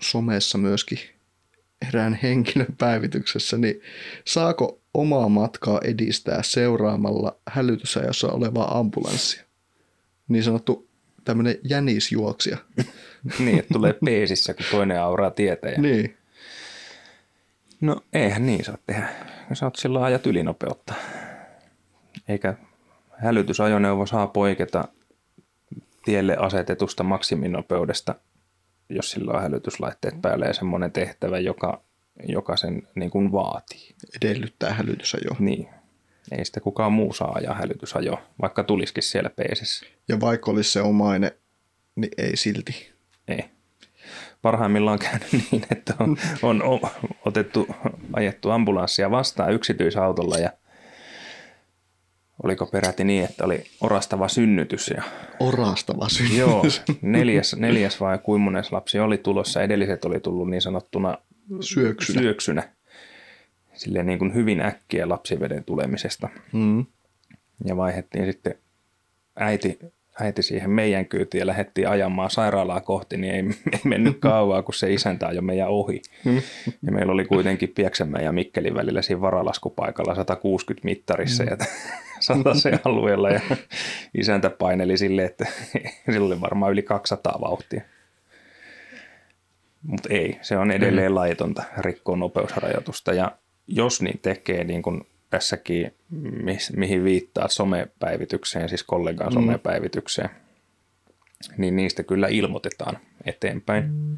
somessa myöskin erään henkilön päivityksessä, niin saako omaa matkaa edistää seuraamalla hälytysajassa olevaa ambulanssia? Niin sanottu tämmöinen jänisjuoksija. <laughs> niin, että tulee peesissä, kun toinen auraa tietä. Ja... Niin. No eihän niin saa tehdä. Sä oot silloin ajat ylinopeutta. Eikä hälytysajoneuvo saa poiketa tielle asetetusta maksiminopeudesta, jos sillä on hälytyslaitteet päälle ja semmoinen tehtävä, joka, joka sen niin kuin vaatii. Edellyttää hälytysajoa. Niin. Ei sitä kukaan muu saa ajaa hälytysajoa, vaikka tulisikin siellä peesissä. Ja vaikka olisi se omainen, niin ei silti. Ei. Parhaimmillaan on käynyt <laughs> niin, että on, on otettu, ajettu ambulanssia vastaan yksityisautolla ja – oliko peräti niin, että oli orastava synnytys. Ja, orastava synnytys? Joo, neljäs, neljäs vai kuimones lapsi oli tulossa, edelliset oli tullut niin sanottuna syöksynä. syöksynä. Silleen niin kuin hyvin äkkiä lapsiveden tulemisesta. Mm. Ja vaihettiin sitten äiti, äiti siihen meidän kyytiin ja lähdettiin ajamaan sairaalaa kohti, niin ei, ei mennyt <laughs> kauaa, kun se isäntä ajoi meidän ohi. Mm. Ja meillä oli kuitenkin Pieksämään ja Mikkelin välillä siinä varalaskupaikalla 160 mittarissa. Mm. Ja se <laughs> alueella ja isäntä paineli sille, että <laughs> sillä oli varmaan yli 200 vauhtia. Mutta ei, se on edelleen mm. laitonta rikkoa nopeusrajoitusta ja jos niin tekee niin kuin tässäkin, mihin viittaa somepäivitykseen, siis kollegan mm. somepäivitykseen, niin niistä kyllä ilmoitetaan eteenpäin. Mm.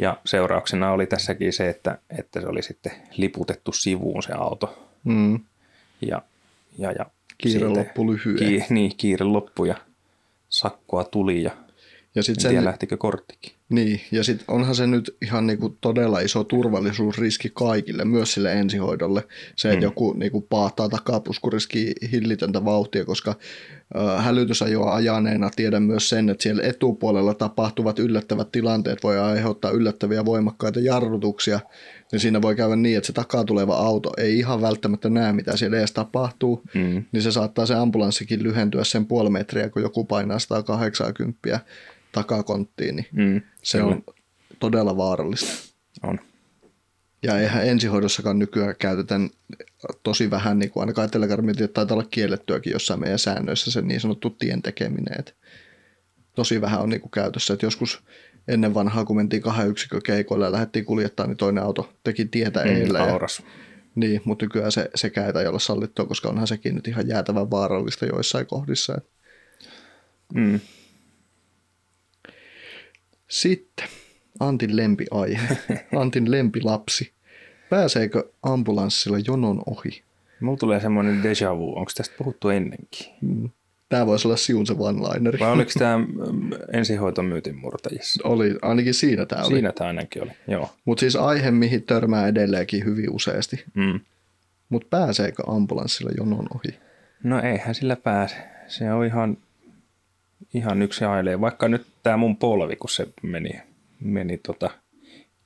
Ja seurauksena oli tässäkin se, että, että se oli sitten liputettu sivuun se auto. Mm. Ja ja, ja kiire loppu lyhyen. Ki, niin, kiire loppu ja sakkoa tuli ja, ja sit en sen, tiedä lähtikö korttikin. Niin, ja sitten onhan se nyt ihan niinku todella iso turvallisuusriski kaikille, myös sille ensihoidolle. Se, että mm. joku niinku paahtaa takapuskuriski hillitöntä vauhtia, koska äh, hälytysajoa ajaneena tiedän myös sen, että siellä etupuolella tapahtuvat yllättävät tilanteet voi aiheuttaa yllättäviä voimakkaita jarrutuksia, niin siinä voi käydä niin, että se takaa tuleva auto ei ihan välttämättä näe, mitä siellä edes tapahtuu, mm. niin se saattaa se ambulanssikin lyhentyä sen puoli metriä, kun joku painaa 180 takakonttiin, niin mm. se on todella vaarallista. On. Ja eihän ensihoidossakaan nykyään käytetä tosi vähän, niin kuin ainakaan telekarmiointia taitaa olla kiellettyäkin jossain meidän säännöissä se niin sanottu tien tekeminen. Että tosi vähän on niin kuin käytössä. Että joskus ennen vanhaa, kun mentiin kahden yksikön keikoille ja lähdettiin kuljettaa, niin toinen auto teki tietä mm, eilen. Ja, niin, mutta nykyään se, se ei olla sallittua, koska onhan sekin nyt ihan jäätävän vaarallista joissain kohdissa. Mm. Sitten Antin lempiaihe, <laughs> Antin lempilapsi. Pääseekö ambulanssilla jonon ohi? Mulla tulee semmoinen deja vu. Onko tästä puhuttu ennenkin? Mm. Tämä voisi olla siun se one-lineri. Vai oliko tämä <laughs> mm, ensihoitomyytin murtajissa? Oli, ainakin siinä tämä oli. Siinä tämä ainakin oli, joo. Mutta siis aihe, mihin törmää edelleenkin hyvin useasti. Mm. Mutta pääseekö ambulanssilla jonon ohi? No eihän sillä pääse. Se on ihan, ihan yksi ailee. Vaikka nyt tämä mun polvi, kun se meni, meni tota,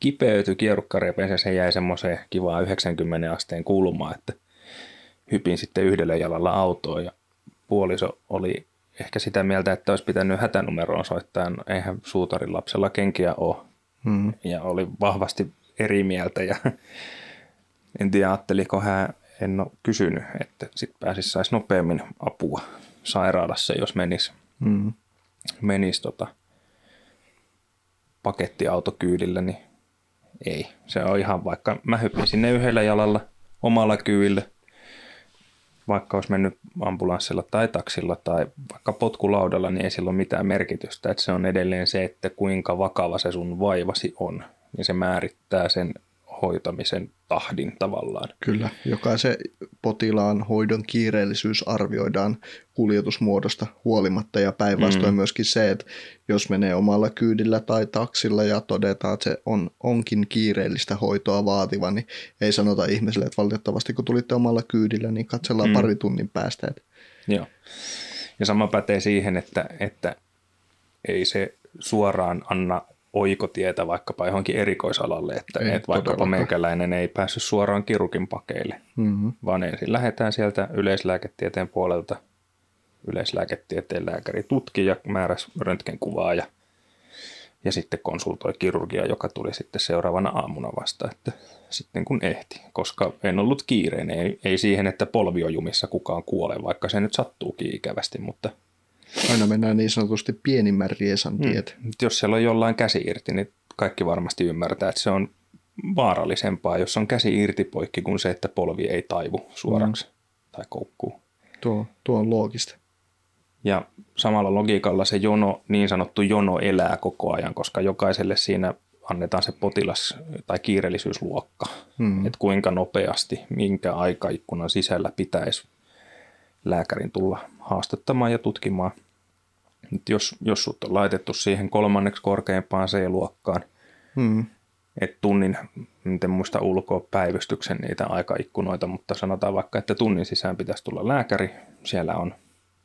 kipeytyi kierukkareipeen ja se jäi semmoiseen kivaan 90 asteen kulmaan, että hypin sitten yhdellä jalalla autoon ja puoliso oli ehkä sitä mieltä, että olisi pitänyt hätänumeroon soittaa. No, eihän suutarin lapsella kenkiä ole. Mm. Ja oli vahvasti eri mieltä ja <laughs> en tiedä ajatteliko hän, en ole kysynyt, että sitten pääsisi saisi nopeammin apua sairaalassa, jos menisi, mm. menisi tota, pakettiautokyydillä, niin ei. Se on ihan vaikka mä hyppin sinne yhdellä jalalla omalla kyydillä – vaikka olisi mennyt ambulanssilla tai taksilla tai vaikka potkulaudalla, niin ei sillä ole mitään merkitystä. Että se on edelleen se, että kuinka vakava se sun vaivasi on. Niin se määrittää sen hoitamisen tahdin tavallaan. Kyllä, jokaisen potilaan hoidon kiireellisyys arvioidaan kuljetusmuodosta huolimatta ja päinvastoin mm. myöskin se, että jos menee omalla kyydillä tai taksilla ja todetaan, että se on, onkin kiireellistä hoitoa vaativa, niin ei sanota ihmiselle, että valitettavasti kun tulitte omalla kyydillä, niin katsellaan mm. pari tunnin päästä. Että... Joo. Ja sama pätee siihen, että, että ei se suoraan anna oikotietä vaikkapa johonkin erikoisalalle, että, ei, että vaikkapa meikäläinen ei päässyt suoraan kirurgin pakeille, mm-hmm. vaan ensin lähdetään sieltä yleislääketieteen puolelta. Yleislääketieteen lääkäri tutki ja määräsi röntgenkuvaa ja, ja sitten konsultoi kirurgia, joka tuli sitten seuraavana aamuna vasta, että sitten kun ehti, koska en ollut kiireinen, ei, ei siihen, että polviojumissa kukaan kuole, vaikka se nyt sattuukin ikävästi, mutta – Aina mennään niin sanotusti pienimmän riesan tiet. Mm. Jos siellä on jollain käsi irti, niin kaikki varmasti ymmärtää, että se on vaarallisempaa, jos on käsi irti poikki, kuin se, että polvi ei taivu suoraksi mm. tai koukkuu. Tuo, tuo on loogista. Ja samalla logiikalla se jono, niin sanottu jono elää koko ajan, koska jokaiselle siinä annetaan se potilas- tai kiireellisyysluokka, mm. että kuinka nopeasti, minkä aikaikkunan sisällä pitäisi lääkärin tulla haastattamaan ja tutkimaan. Et jos, jos sut on laitettu siihen kolmanneksi korkeimpaan C-luokkaan, hmm. että tunnin, en muista ulkoa päivystyksen niitä aikaikkunoita, mutta sanotaan vaikka, että tunnin sisään pitäisi tulla lääkäri. Siellä on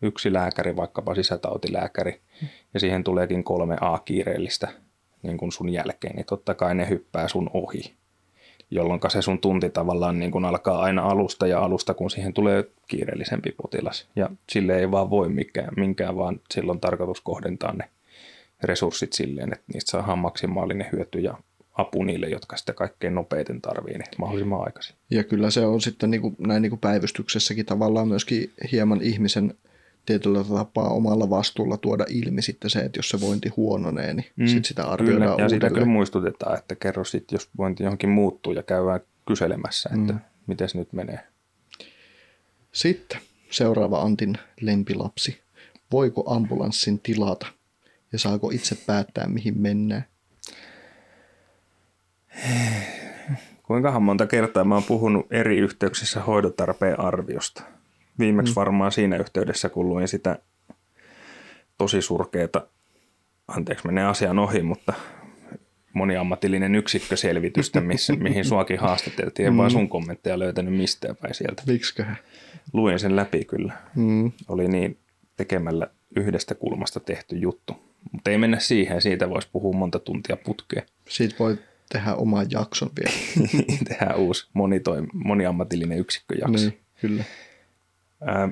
yksi lääkäri, vaikkapa sisätautilääkäri, ja siihen tuleekin kolme A-kiireellistä niin kuin sun jälkeen, niin totta kai ne hyppää sun ohi jolloin se sun tunti tavallaan niin kuin alkaa aina alusta ja alusta, kun siihen tulee kiireellisempi potilas. Ja sille ei vaan voi mikään, minkään, vaan silloin tarkoitus kohdentaa ne resurssit silleen, että niistä saadaan maksimaalinen hyöty ja apu niille, jotka sitä kaikkein nopeiten tarvii, niin mahdollisimman aikaisin. Ja kyllä se on sitten niin kuin, näin niin kuin päivystyksessäkin tavallaan myöskin hieman ihmisen tietyllä tapaa omalla vastuulla tuoda ilmi sitten se, että jos se vointi huononee, niin mm, sit sitä arvioidaan kyllä, ja uudelleen. sitä kyllä muistutetaan, että kerro sitten, jos vointi johonkin muuttuu ja käydään kyselemässä, että mm. miten se nyt menee. Sitten seuraava Antin lempilapsi. Voiko ambulanssin tilata ja saako itse päättää, mihin mennään? Kuinkahan monta kertaa mä oon puhunut eri yhteyksissä hoidotarpeen arviosta – Viimeksi mm. varmaan siinä yhteydessä, kun luin sitä tosi surkeeta, anteeksi menee asian ohi, mutta moniammatillinen yksikköselvitystä, missä, <laughs> mihin suakin haastateltiin. En mm. vaan sun kommentteja löytänyt mistään päin sieltä. Miksiköhän? Luin sen läpi kyllä. Mm. Oli niin tekemällä yhdestä kulmasta tehty juttu. Mutta ei mennä siihen, siitä voisi puhua monta tuntia putkeen. Siitä voi tehdä oman jakson vielä. <laughs> Tehdään uusi monitoim- moniammatillinen yksikköjakso. Niin, kyllä. Ää,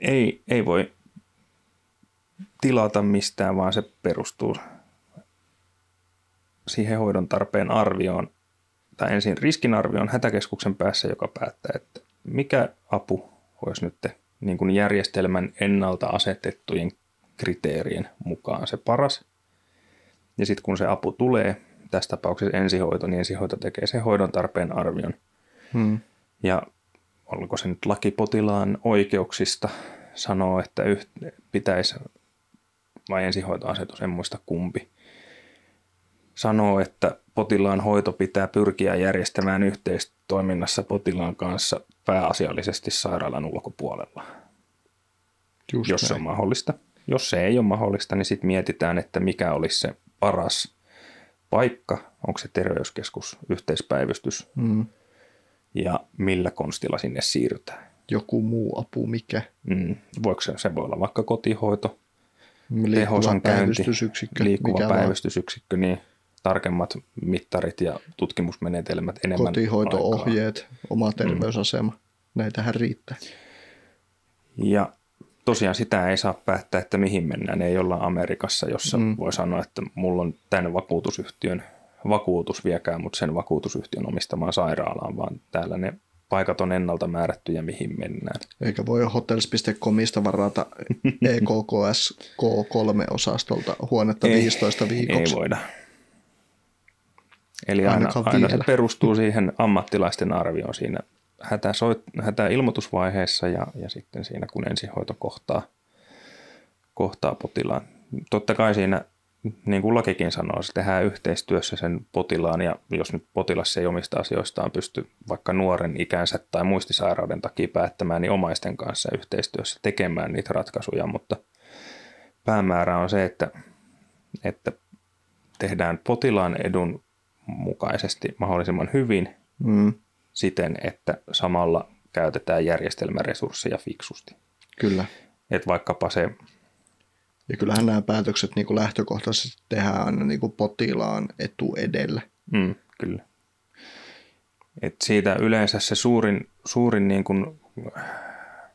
ei, ei voi tilata mistään, vaan se perustuu siihen hoidon tarpeen arvioon tai ensin riskinarvioon hätäkeskuksen päässä, joka päättää, että mikä apu olisi nyt niin kuin järjestelmän ennalta asetettujen kriteerien mukaan se paras. Ja sitten kun se apu tulee, tässä tapauksessa ensihoito, niin ensihoito tekee sen hoidon tarpeen arvion. Hmm. Ja oliko se nyt laki potilaan oikeuksista, sanoo, että yht, pitäisi, vai ensihoitoasetus, en muista kumpi, sanoo, että potilaan hoito pitää pyrkiä järjestämään yhteistoiminnassa potilaan kanssa pääasiallisesti sairaalan ulkopuolella, Just jos näin. se on mahdollista. Jos se ei ole mahdollista, niin sitten mietitään, että mikä olisi se paras paikka, onko se terveyskeskus, yhteispäivystys, mm ja millä konstilla sinne siirrytään. Joku muu apu, mikä? Mm. Voiko se, se voi olla vaikka kotihoito, tehosan käynti, liikkuva mikä päivystysyksikkö, niin tarkemmat mittarit ja tutkimusmenetelmät enemmän Kotihoito-ohjeet, aikaa. oma mm. terveysasema, mm. näitähän riittää. Ja tosiaan sitä ei saa päättää, että mihin mennään. Ei olla Amerikassa, jossa mm. voi sanoa, että mulla on tämän vakuutusyhtiön vakuutus viekään mut sen vakuutusyhtiön omistamaan sairaalaan, vaan täällä ne paikat on ennalta määrättyjä, mihin mennään. Eikä voi hotels.comista varata <laughs> EKKS K3-osastolta huonetta ei, 15 viikoksi. Ei voida. Eli aina, aina se perustuu siihen ammattilaisten arvioon siinä hätäsoit, hätäilmoitusvaiheessa ja, ja sitten siinä, kun ensihoito kohtaa, kohtaa potilaan. Totta kai siinä niin kuin lakikin sanoo, se tehdään yhteistyössä sen potilaan ja jos nyt potilas ei omista asioistaan pysty vaikka nuoren ikänsä tai muistisairauden takia päättämään, niin omaisten kanssa yhteistyössä tekemään niitä ratkaisuja, mutta päämäärä on se, että, että tehdään potilaan edun mukaisesti mahdollisimman hyvin mm. siten, että samalla käytetään järjestelmäresursseja fiksusti. Kyllä. Et vaikkapa se Ja kyllähän nämä päätökset niin kuin lähtökohtaisesti tehdään aina niin kuin potilaan etu edellä. Mm, kyllä. Et siitä yleensä se suurin, suurin niin kuin,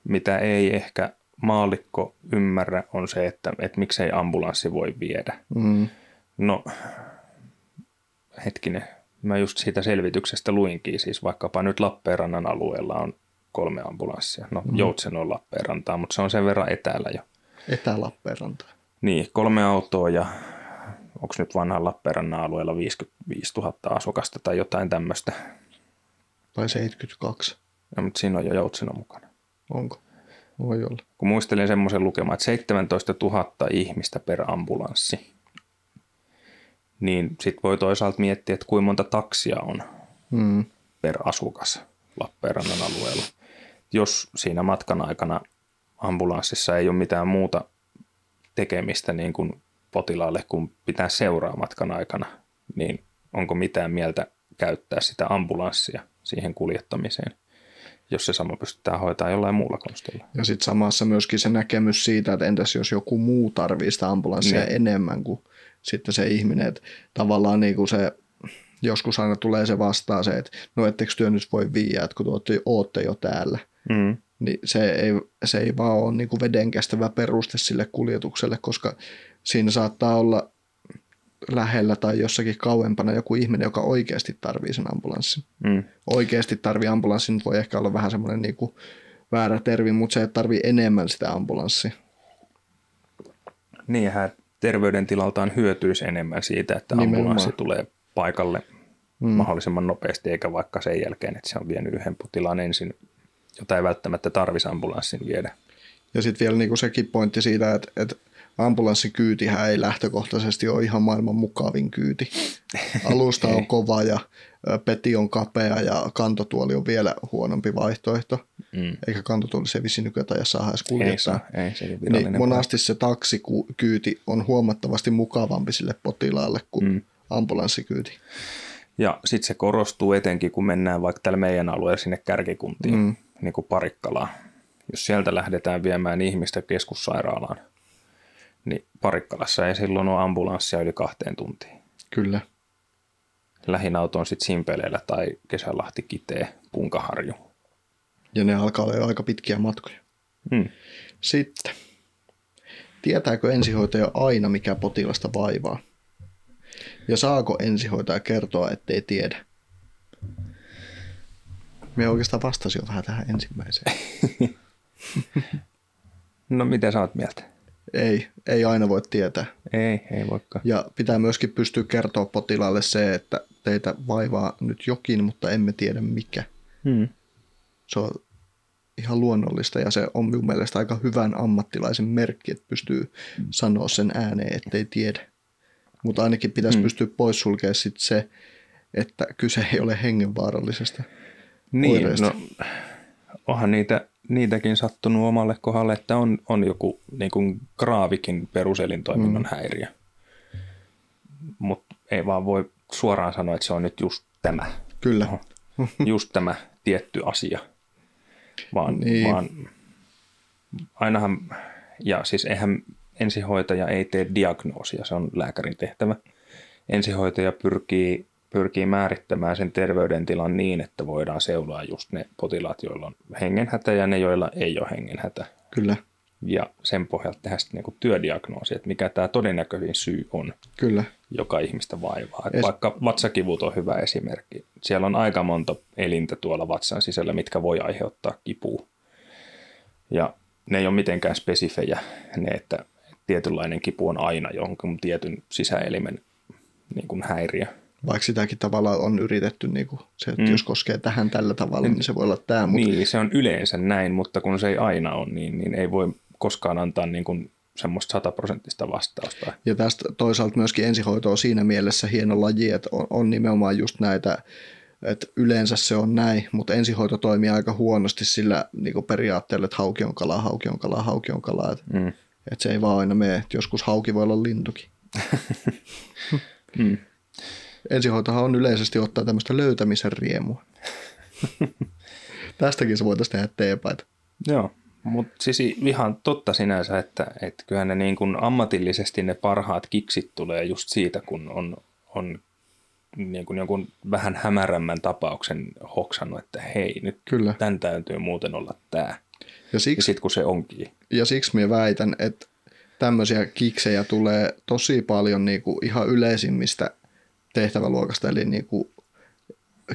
mitä ei ehkä maalikko ymmärrä, on se, että, että miksei ambulanssi voi viedä. Mm. No, hetkinen, mä just siitä selvityksestä luinkin, siis vaikkapa nyt Lappeenrannan alueella on kolme ambulanssia. No, mm. Joutsen on Lappeenrantaa, mutta se on sen verran etäällä jo. Etä-Lappeenrantaa. Niin, kolme autoa ja onko nyt vanhan Lappeenrannan alueella 55 000 asukasta tai jotain tämmöistä. Tai 72. Ja, mutta siinä on jo Joutseno mukana. Onko? Voi olla. Kun muistelin semmoisen lukemaan, että 17 000 ihmistä per ambulanssi, niin sitten voi toisaalta miettiä, että kuinka monta taksia on mm. per asukas Lappeenrannan alueella. Jos siinä matkan aikana ambulanssissa ei ole mitään muuta tekemistä niin kuin potilaalle, kun pitää seuraa matkan aikana, niin onko mitään mieltä käyttää sitä ambulanssia siihen kuljettamiseen, jos se sama pystytään hoitamaan jollain muulla konstilla. Ja sitten samassa myöskin se näkemys siitä, että entäs jos joku muu tarvitsee sitä ambulanssia niin. enemmän kuin sitten se ihminen, että tavallaan niin kuin se joskus aina tulee se vastaan se, että no etteikö työ nyt voi viiä, että kun te ootte jo täällä. Mm. Niin se ei, se ei vaan ole niin kuin vedenkestävä peruste sille kuljetukselle, koska siinä saattaa olla lähellä tai jossakin kauempana joku ihminen, joka oikeasti tarvii sen ambulanssin. Mm. Oikeasti tarvii ambulanssin, voi ehkä olla vähän semmoinen niin kuin väärä termi, mutta se tarvii enemmän sitä ambulanssia. Niin, hän terveydentilaltaan hyötyisi enemmän siitä, että Nimenomaan. ambulanssi tulee paikalle mm. mahdollisimman nopeasti, eikä vaikka sen jälkeen, että se on vienyt yhden potilaan ensin, jota ei välttämättä tarvisi ambulanssin viedä. Ja sitten vielä niinku sekin pointti siitä, että, että ambulanssikyytihän ei lähtökohtaisesti ole ihan maailman mukavin kyyti. Alusta on <laughs> kova ja peti on kapea ja kantotuoli on vielä huonompi vaihtoehto. Mm. Eikä kantotuoli se visi nykyään saa edes kuljettaa. Ei, ei, se niin monasti se taksikyyti on huomattavasti mukavampi sille potilaalle kuin mm. ambulanssikyyti. Ja sitten se korostuu etenkin, kun mennään vaikka tällä meidän alueella sinne kärkikuntiin, mm. Niin kuin Parikkalaan. Jos sieltä lähdetään viemään ihmistä keskussairaalaan, niin Parikkalassa ei silloin ole ambulanssia yli kahteen tuntiin. Kyllä. Lähin auto on sitten Simpeleillä tai Kesälahti, Kitee, Punkaharju. Ja ne alkaa olla jo aika pitkiä matkoja. Hmm. Sitten. Tietääkö ensihoitaja aina, mikä potilasta vaivaa? Ja saako ensihoitaja kertoa, ettei tiedä? Me oikeastaan vastasi jo vähän tähän ensimmäiseen. <laughs> no mitä sä oot mieltä? Ei, ei aina voi tietää. Ei, ei voikaan. Ja pitää myöskin pystyä kertoa potilaalle se, että teitä vaivaa nyt jokin, mutta emme tiedä mikä. Hmm. Se on ihan luonnollista ja se on minun mielestä aika hyvän ammattilaisen merkki, että pystyy sanoa sen ääneen, ettei tiedä. Mutta ainakin pitäisi hmm. pystyä poissulkemaan sit se, että kyse ei ole hengenvaarallisesta niin, oireesta. no onhan niitä niitäkin sattunut omalle kohdalle, että on, on joku niin kuin graavikin peruselintoiminnan mm. häiriö. Mutta ei vaan voi suoraan sanoa, että se on nyt just tämä. Kyllä. Oho, just tämä tietty asia. Vaan, niin. vaan ainahan, ja siis eihän ensihoitaja ei tee diagnoosia, se on lääkärin tehtävä. Ensihoitaja pyrkii pyrkii määrittämään sen terveydentilan niin, että voidaan seuraa just ne potilaat, joilla on hengenhätä ja ne, joilla ei ole hengenhätä. Kyllä. Ja sen pohjalta tehdä sitten niin työdiagnoosi, että mikä tämä todennäköisin syy on, Kyllä. joka ihmistä vaivaa. Es... Vaikka vatsakivut on hyvä esimerkki. Siellä on aika monta elintä tuolla vatsan sisällä, mitkä voi aiheuttaa kipua. Ja ne ei ole mitenkään spesifejä, ne, että tietynlainen kipu on aina jonkun tietyn sisäelimen niin kuin häiriö vaikka sitäkin tavalla on yritetty, niin kuin se, että mm. jos koskee tähän tällä tavalla, niin se voi olla tämä. Mutta... Niin, se on yleensä näin, mutta kun se ei aina ole niin, niin ei voi koskaan antaa niin kuin semmoista sataprosenttista vastausta. Ja tästä toisaalta myöskin ensihoito on siinä mielessä hieno laji, että on, on nimenomaan just näitä, että yleensä se on näin, mutta ensihoito toimii aika huonosti sillä niin kuin periaatteella, että hauki on kala, hauki on kala, hauki on kala. Että, mm. että se ei vaan aina mene, että joskus hauki voi olla lintukin. <laughs> mm ensihoitohan on yleisesti ottaa tämmöistä löytämisen riemua. Tästäkin se voitaisiin tehdä teepaita. Joo, Mutta siis ihan totta sinänsä, että, että kyllä ne niin kuin ammatillisesti ne parhaat kiksit tulee just siitä, kun on, on niin kuin jonkun vähän hämärämmän tapauksen hoksannut, että hei, nyt Kyllä. tämän täytyy muuten olla tämä. Ja, siksi, ja sitten kun se onkin. Ja siksi minä väitän, että tämmöisiä kiksejä tulee tosi paljon niin kuin ihan yleisimmistä tehtäväluokasta, eli niin kuin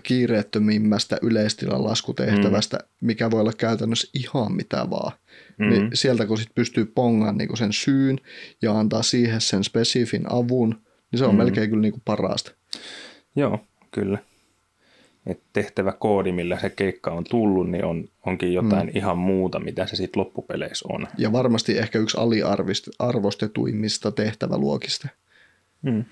kiireettömimmästä yleistilan laskutehtävästä, mm. mikä voi olla käytännössä ihan mitä vaan. Mm. Niin sieltä kun sit pystyy pongaan niin sen syyn ja antaa siihen sen spesifin avun, niin se on mm. melkein kyllä niin kuin parasta. Joo, kyllä. Et tehtävä koodi, millä se keikka on tullut, niin on, onkin jotain mm. ihan muuta, mitä se sitten loppupeleissä on. Ja varmasti ehkä yksi aliarvostetuimmista tehtäväluokista. Mm.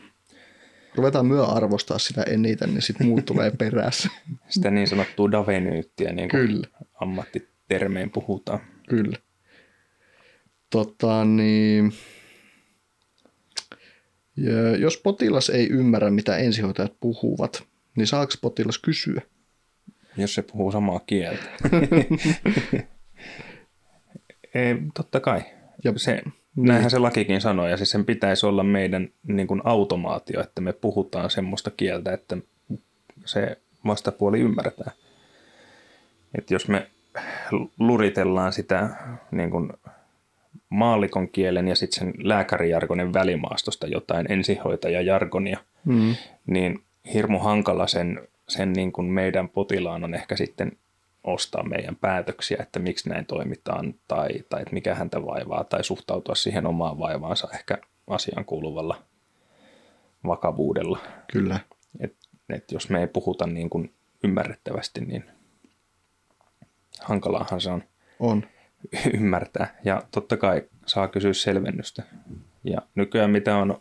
Ruvetaan myö arvostaa sitä eniten, niin sitten muut tulee <laughs> perässä. Sitä niin sanottua davenyyttiä, niin kuin Kyllä. ammattitermeen puhutaan. Kyllä. Tota, niin... Ja jos potilas ei ymmärrä, mitä ensihoitajat puhuvat, niin saako potilas kysyä? Jos se puhuu samaa kieltä. <laughs> ei, totta kai. Ja, se. Näinhän se lakikin sanoo, ja siis sen pitäisi olla meidän niin kuin automaatio, että me puhutaan semmoista kieltä, että se vastapuoli ymmärtää. Että jos me luritellaan sitä niin kuin maallikon kielen ja sitten sen lääkärijargonen välimaastosta jotain ensihoitajajargonia, mm. niin hirmu hankala sen, sen niin kuin meidän potilaan on ehkä sitten ostaa meidän päätöksiä, että miksi näin toimitaan tai, tai että mikä häntä vaivaa tai suhtautua siihen omaan vaivaansa ehkä asian kuuluvalla vakavuudella. Kyllä. Et, et jos me ei puhuta niin kuin ymmärrettävästi, niin hankalaahan se on, on <laughs> ymmärtää. Ja totta kai saa kysyä selvennystä. Ja nykyään mitä on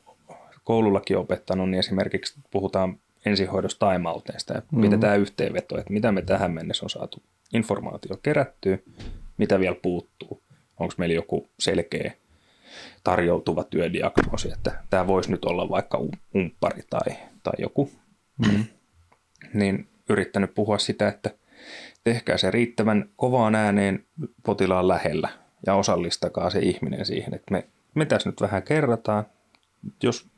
koulullakin opettanut, niin esimerkiksi puhutaan ensihoidosta taimauteesta ja mm-hmm. pidetään yhteenveto, että mitä me tähän mennessä on saatu informaatio kerättyä, mitä vielä puuttuu, onko meillä joku selkeä tarjoutuva työdiagnoosi, että tämä voisi nyt olla vaikka umppari tai, tai joku, mm-hmm. niin yrittänyt puhua sitä, että tehkää se riittävän kovaan ääneen potilaan lähellä ja osallistakaa se ihminen siihen, että me, me tässä nyt vähän kerrataan, jos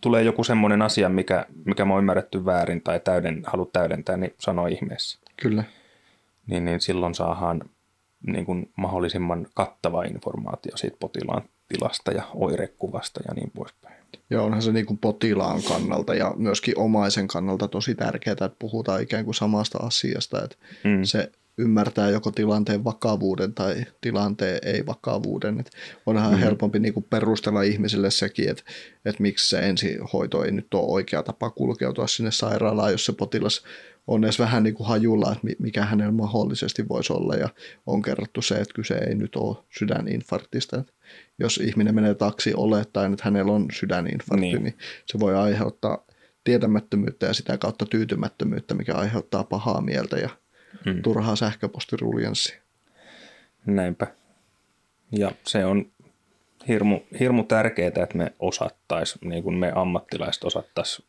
tulee joku semmoinen asia, mikä, mikä mä oon ymmärretty väärin tai täyden, haluat täydentää, niin sano ihmeessä. Kyllä. Niin, niin silloin saadaan niin kuin mahdollisimman kattava informaatio siitä potilaan tilasta ja oirekuvasta ja niin poispäin. Ja onhan se niin kuin potilaan kannalta ja myöskin omaisen kannalta tosi tärkeää, että puhutaan ikään kuin samasta asiasta. Että mm. Se ymmärtää joko tilanteen vakavuuden tai tilanteen ei-vakavuuden. Et onhan mm-hmm. helpompi niinku perustella ihmisille sekin, että et miksi se ensihoito ei nyt ole oikea tapa kulkeutua sinne sairaalaan, jos se potilas on edes vähän niin kuin hajulla, että mikä hänellä mahdollisesti voisi olla. Ja on kerrottu se, että kyse ei nyt ole sydäninfarktista. Että jos ihminen menee taksi olettaen, että hänellä on sydäninfarkti, niin. niin se voi aiheuttaa tietämättömyyttä ja sitä kautta tyytymättömyyttä, mikä aiheuttaa pahaa mieltä ja mm. turhaa sähköpostiruljanssia. Näinpä. Ja se on hirmu, hirmu tärkeää, että me osattaisiin, niin kuin me ammattilaiset osattaisiin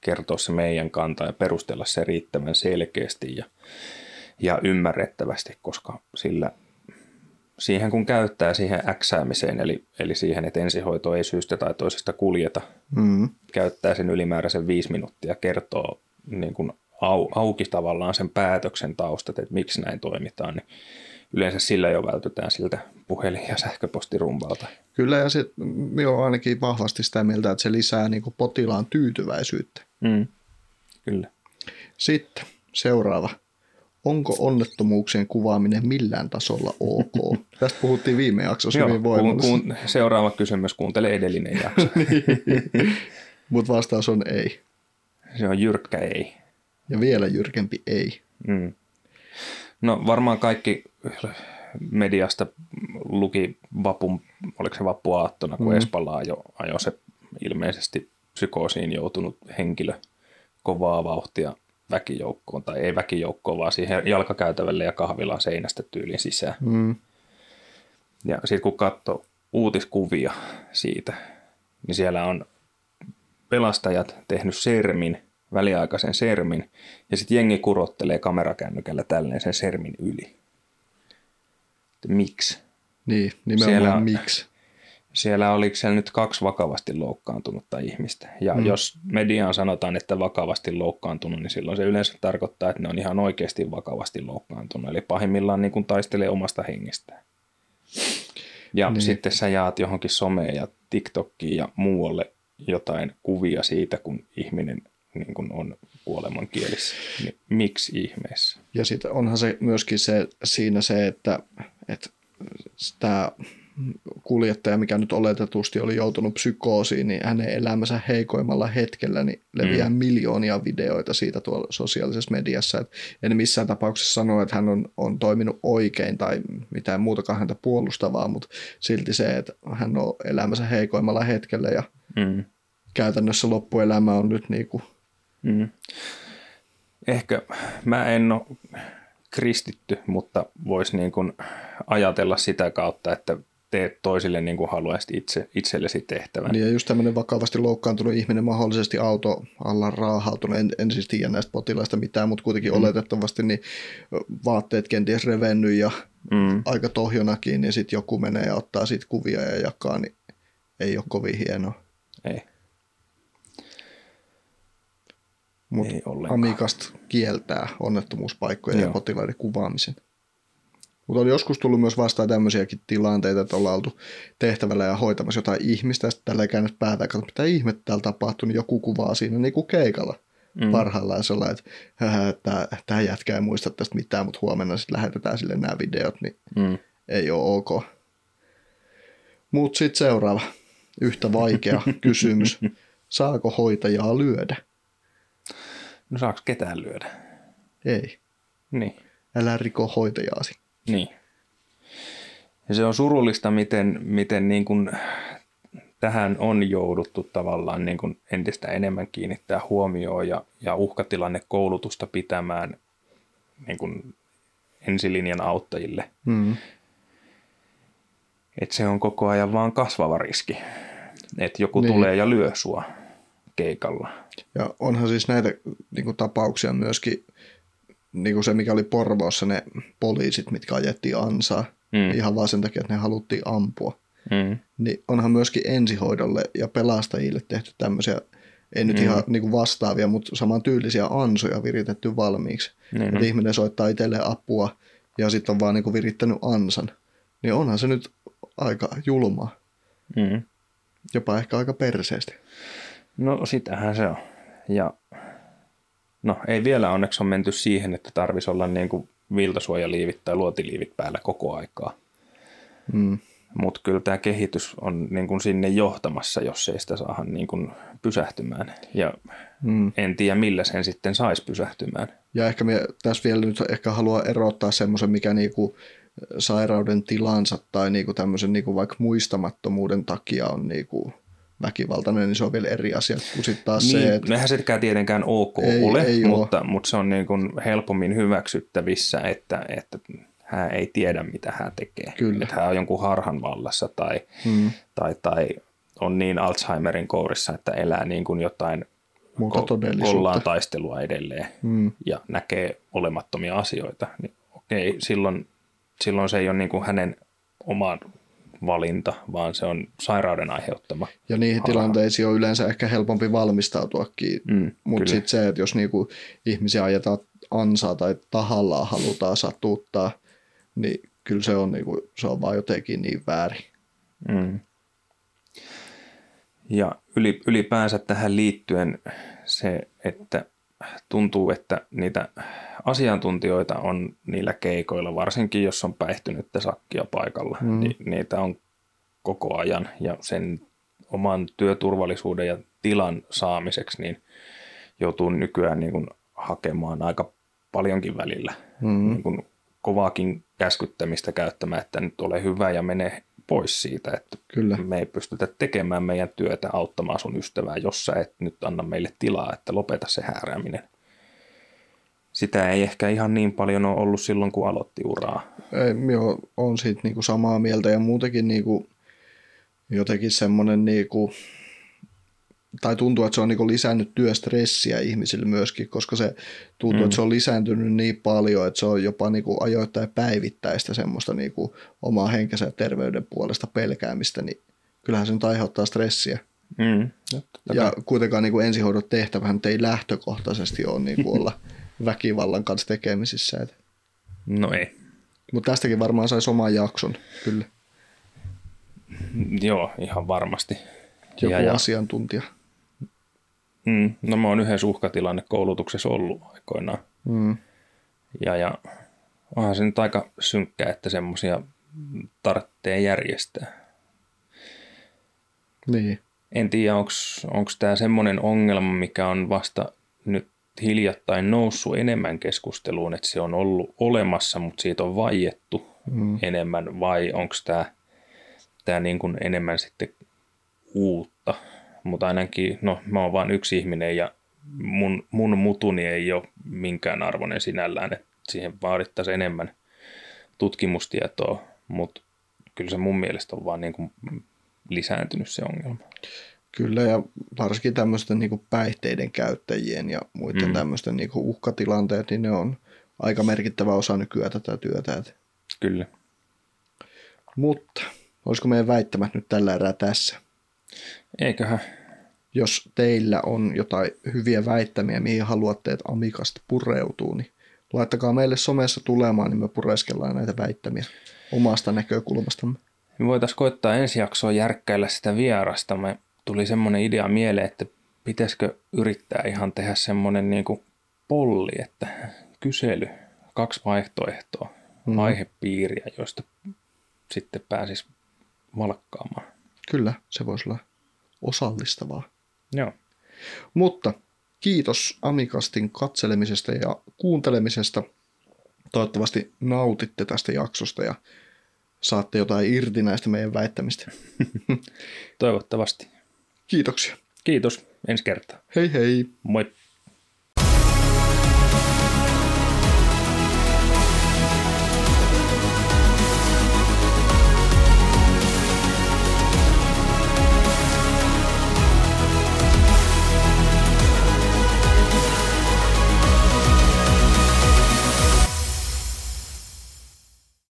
kertoa se meidän kanta ja perustella se riittävän selkeästi ja, ja ymmärrettävästi, koska sillä siihen kun käyttää siihen äksäämiseen, eli, eli siihen, että ensihoito ei syystä tai toisesta kuljeta, mm. käyttää sen ylimääräisen viisi minuuttia, kertoo niin kuin au, auki tavallaan sen päätöksen taustat, että miksi näin toimitaan, niin yleensä sillä jo vältytään siltä puhelin- ja sähköpostirumbalta. Kyllä, ja se, minä olen ainakin vahvasti sitä mieltä, että se lisää niin kuin potilaan tyytyväisyyttä. Mm. Kyllä. Sitten seuraava. Onko onnettomuuksien kuvaaminen millään tasolla ok? <laughs> Tästä puhuttiin viime jaksossa Joo, hyvin voimallisesti. Kuun, seuraava kysymys, kuuntele edellinen jakso. <laughs> niin. Mutta vastaus on ei. Se on jyrkkä ei. Ja vielä jyrkempi ei. Mm. No varmaan kaikki mediasta luki vapun, oliko se vappuaattona, kun mm. Espalla ajo, ajo se ilmeisesti psykoosiin joutunut henkilö kovaa vauhtia väkijoukkoon, tai ei väkijoukkoon, vaan siihen jalkakäytävälle ja kahvilaan seinästä tyyliin sisään. Mm. Ja sitten kun katsoo uutiskuvia siitä, niin siellä on pelastajat tehnyt sermin väliaikaisen sermin, ja sitten jengi kurottelee kamerakännykällä tälleen sen sermin yli. miksi. Niin, nimenomaan siellä, miksi. Siellä oliko siellä nyt kaksi vakavasti loukkaantunutta ihmistä. Ja mm. jos mediaan sanotaan, että vakavasti loukkaantunut, niin silloin se yleensä tarkoittaa, että ne on ihan oikeasti vakavasti loukkaantunut. Eli pahimmillaan niin kuin taistelee omasta hengestään. Ja niin. sitten sä jaat johonkin someen ja TikTokkiin ja muualle jotain kuvia siitä, kun ihminen niin kuin on kuolemankielissä. Niin miksi ihmeessä? Ja sitten onhan se myöskin se, siinä se, että, että tämä kuljettaja, mikä nyt oletetusti oli joutunut psykoosiin, niin hänen elämänsä heikoimmalla hetkellä niin leviää mm. miljoonia videoita siitä tuolla sosiaalisessa mediassa. Et en missään tapauksessa sano, että hän on, on toiminut oikein tai mitään muutakaan häntä puolustavaa, mutta silti se, että hän on elämänsä heikoimmalla hetkellä ja mm. käytännössä loppuelämä on nyt niin kuin... Mm. Ehkä mä en ole kristitty, mutta voisi niin kuin ajatella sitä kautta, että teet toisille niin kuin haluaisit itse, itsellesi tehtävän. Niin ja just tämmöinen vakavasti loukkaantunut ihminen, mahdollisesti auto alla raahautunut, en, en siis tiedä näistä potilaista mitään, mutta kuitenkin mm. oletettavasti niin vaatteet kenties revennyt ja mm. aika tohjonakin, niin sitten joku menee ja ottaa siitä kuvia ja jakaa, niin ei ole kovin hienoa. Ei. Mutta Amikasta kieltää onnettomuuspaikkojen Joo. ja potilaiden kuvaamisen. Mutta on joskus tullut myös vastaan tämmöisiäkin tilanteita, että ollaan oltu tehtävällä ja hoitamassa jotain ihmistä, ja sitten tällä ei päätä, että mitä ihmettä täällä tapahtuu, niin joku kuvaa siinä niin kuin keikalla mm. parhaillaan sellainen, että tämä jätkä ei muista tästä mitään, mutta huomenna sitten lähetetään sille nämä videot, niin mm. ei ole ok. Mutta sitten seuraava, yhtä vaikea <laughs> kysymys. Saako hoitajaa lyödä? No saako ketään lyödä? Ei. Niin. Älä riko hoitajaasi. Niin. Ja se on surullista, miten, miten niin kuin tähän on jouduttu tavallaan niin kuin entistä enemmän kiinnittää huomioon ja, ja uhkatilanne koulutusta pitämään niin kuin ensilinjan auttajille. Mm. Et se on koko ajan vaan kasvava riski, että joku niin. tulee ja lyö sua keikalla. Ja onhan siis näitä niin kuin, tapauksia myöskin niin kuin se, mikä oli Porvoossa, ne poliisit, mitkä ajettiin ansaa, mm. ihan vaan sen takia, että ne haluttiin ampua. Mm. Niin onhan myöskin ensihoidolle ja pelastajille tehty tämmöisiä, ei nyt mm. ihan niin kuin vastaavia, mutta saman tyylisiä ansoja viritetty valmiiksi. Mm. Että ihminen soittaa itselleen apua ja sitten on vaan niin kuin virittänyt ansan. Niin onhan se nyt aika julmaa. Mm. Jopa ehkä aika perseesti. No sitähän se on. Ja No ei vielä onneksi on menty siihen, että tarvisi olla niin kuin viltasuojaliivit tai luotiliivit päällä koko aikaa. Mm. Mutta kyllä tämä kehitys on niin kuin sinne johtamassa, jos ei sitä saada niin kuin pysähtymään. Ja mm. en tiedä, millä sen sitten saisi pysähtymään. Ja ehkä me tässä vielä nyt ehkä haluaa erottaa semmoisen, mikä niinku sairauden tilansa tai niinku tämmöisen niinku vaikka muistamattomuuden takia on niinku väkivaltainen, niin se on vielä eri asia kuin sitten taas niin, se, että... Nehän sekään tietenkään ok ei, ole, ei mutta, ole. mutta se on niin kuin helpommin hyväksyttävissä, että, että hän ei tiedä, mitä hän tekee. Kyllä. Että hän on jonkun harhan vallassa tai, hmm. tai, tai on niin Alzheimerin kourissa, että elää niin kuin jotain Muuta ko- kollaan taistelua edelleen hmm. ja näkee olemattomia asioita. Niin okei, silloin, silloin se ei ole niin kuin hänen oman valinta, vaan se on sairauden aiheuttama. Ja niihin harha. tilanteisiin on yleensä ehkä helpompi valmistautuakin, mm, mutta sitten se, että jos niinku ihmisiä ajetaan ansaa tai tahallaan halutaan satuttaa, niin kyllä se on, niinku, se on vaan jotenkin niin väärin. Mm. Ja ylipäänsä tähän liittyen se, että tuntuu, että niitä asiantuntijoita on niillä keikoilla, varsinkin jos on päihtynyttä sakkia paikalla, mm. niin niitä on koko ajan ja sen oman työturvallisuuden ja tilan saamiseksi niin joutuu nykyään niin kuin hakemaan aika paljonkin välillä mm. niin kuin kovaakin käskyttämistä käyttämään, että nyt ole hyvä ja mene pois siitä, että Kyllä. me ei pystytä tekemään meidän työtä auttamaan sun ystävää, jos sä et nyt anna meille tilaa, että lopeta se häärääminen. Sitä ei ehkä ihan niin paljon ole ollut silloin, kun aloitti uraa. Ei, minä olen siitä niinku samaa mieltä ja muutenkin niinku jotenkin semmoinen niinku, tai tuntuu, että se on niin lisännyt työstressiä ihmisille myöskin, koska se tuntuu, mm. että se on lisääntynyt niin paljon, että se on jopa niin kuin ajoittain päivittäistä semmoista niin kuin omaa henkensä ja terveyden puolesta pelkäämistä, niin kyllähän se nyt aiheuttaa stressiä. Mm. Ja kuitenkaan niin kuin ensihoidon tehtävähän ei lähtökohtaisesti ole niin kuin <laughs> olla väkivallan kanssa tekemisissä. Että. No ei. Mutta tästäkin varmaan saisi oman jakson, kyllä. Joo, ihan varmasti. Joku ja, ja, asiantuntija. Mm, no mä oon yhdessä uhkatilanne koulutuksessa ollut aikoinaan. Mm. Ja, ja onhan se nyt aika synkkää, että semmoisia tarvitsee järjestää. Niin. En tiedä, onko tämä semmoinen ongelma, mikä on vasta nyt hiljattain noussut enemmän keskusteluun, että se on ollut olemassa, mutta siitä on vaiettu mm. enemmän, vai onko tämä tää niin kuin enemmän sitten uutta. Mutta ainakin, no mä oon vain yksi ihminen ja mun, mun mutuni ei ole minkään arvoinen sinällään, että siihen vaadittaisiin enemmän tutkimustietoa, mutta kyllä se mun mielestä on vaan niin kuin lisääntynyt se ongelma. Kyllä, ja varsinkin tämmöisten niin päihteiden käyttäjien ja muiden mm. tämmöisten niin uhkatilanteet, niin ne on aika merkittävä osa nykyään tätä työtä. Kyllä. Mutta olisiko meidän väittämät nyt tällä erää tässä? Eiköhän. Jos teillä on jotain hyviä väittämiä, mihin haluatte, että Amikasta pureutuu, niin laittakaa meille somessa tulemaan, niin me pureskellaan näitä väittämiä omasta näkökulmastamme. Me voitaisiin koittaa ensi jaksoa järkkäillä sitä vierasta. Me tuli semmoinen idea mieleen, että pitäisikö yrittää ihan tehdä semmoinen niin kuin polli, että kysely, kaksi vaihtoehtoa, mm. aihepiiriä, joista sitten pääsis valkkaamaan. Kyllä, se voisi olla osallistavaa. Joo. Mutta kiitos Amikastin katselemisesta ja kuuntelemisesta. Toivottavasti nautitte tästä jaksosta ja saatte jotain irti näistä meidän väittämistä. <laughs> Toivottavasti. Kiitoksia. Kiitos. Ensi kertaa. Hei hei. Moi.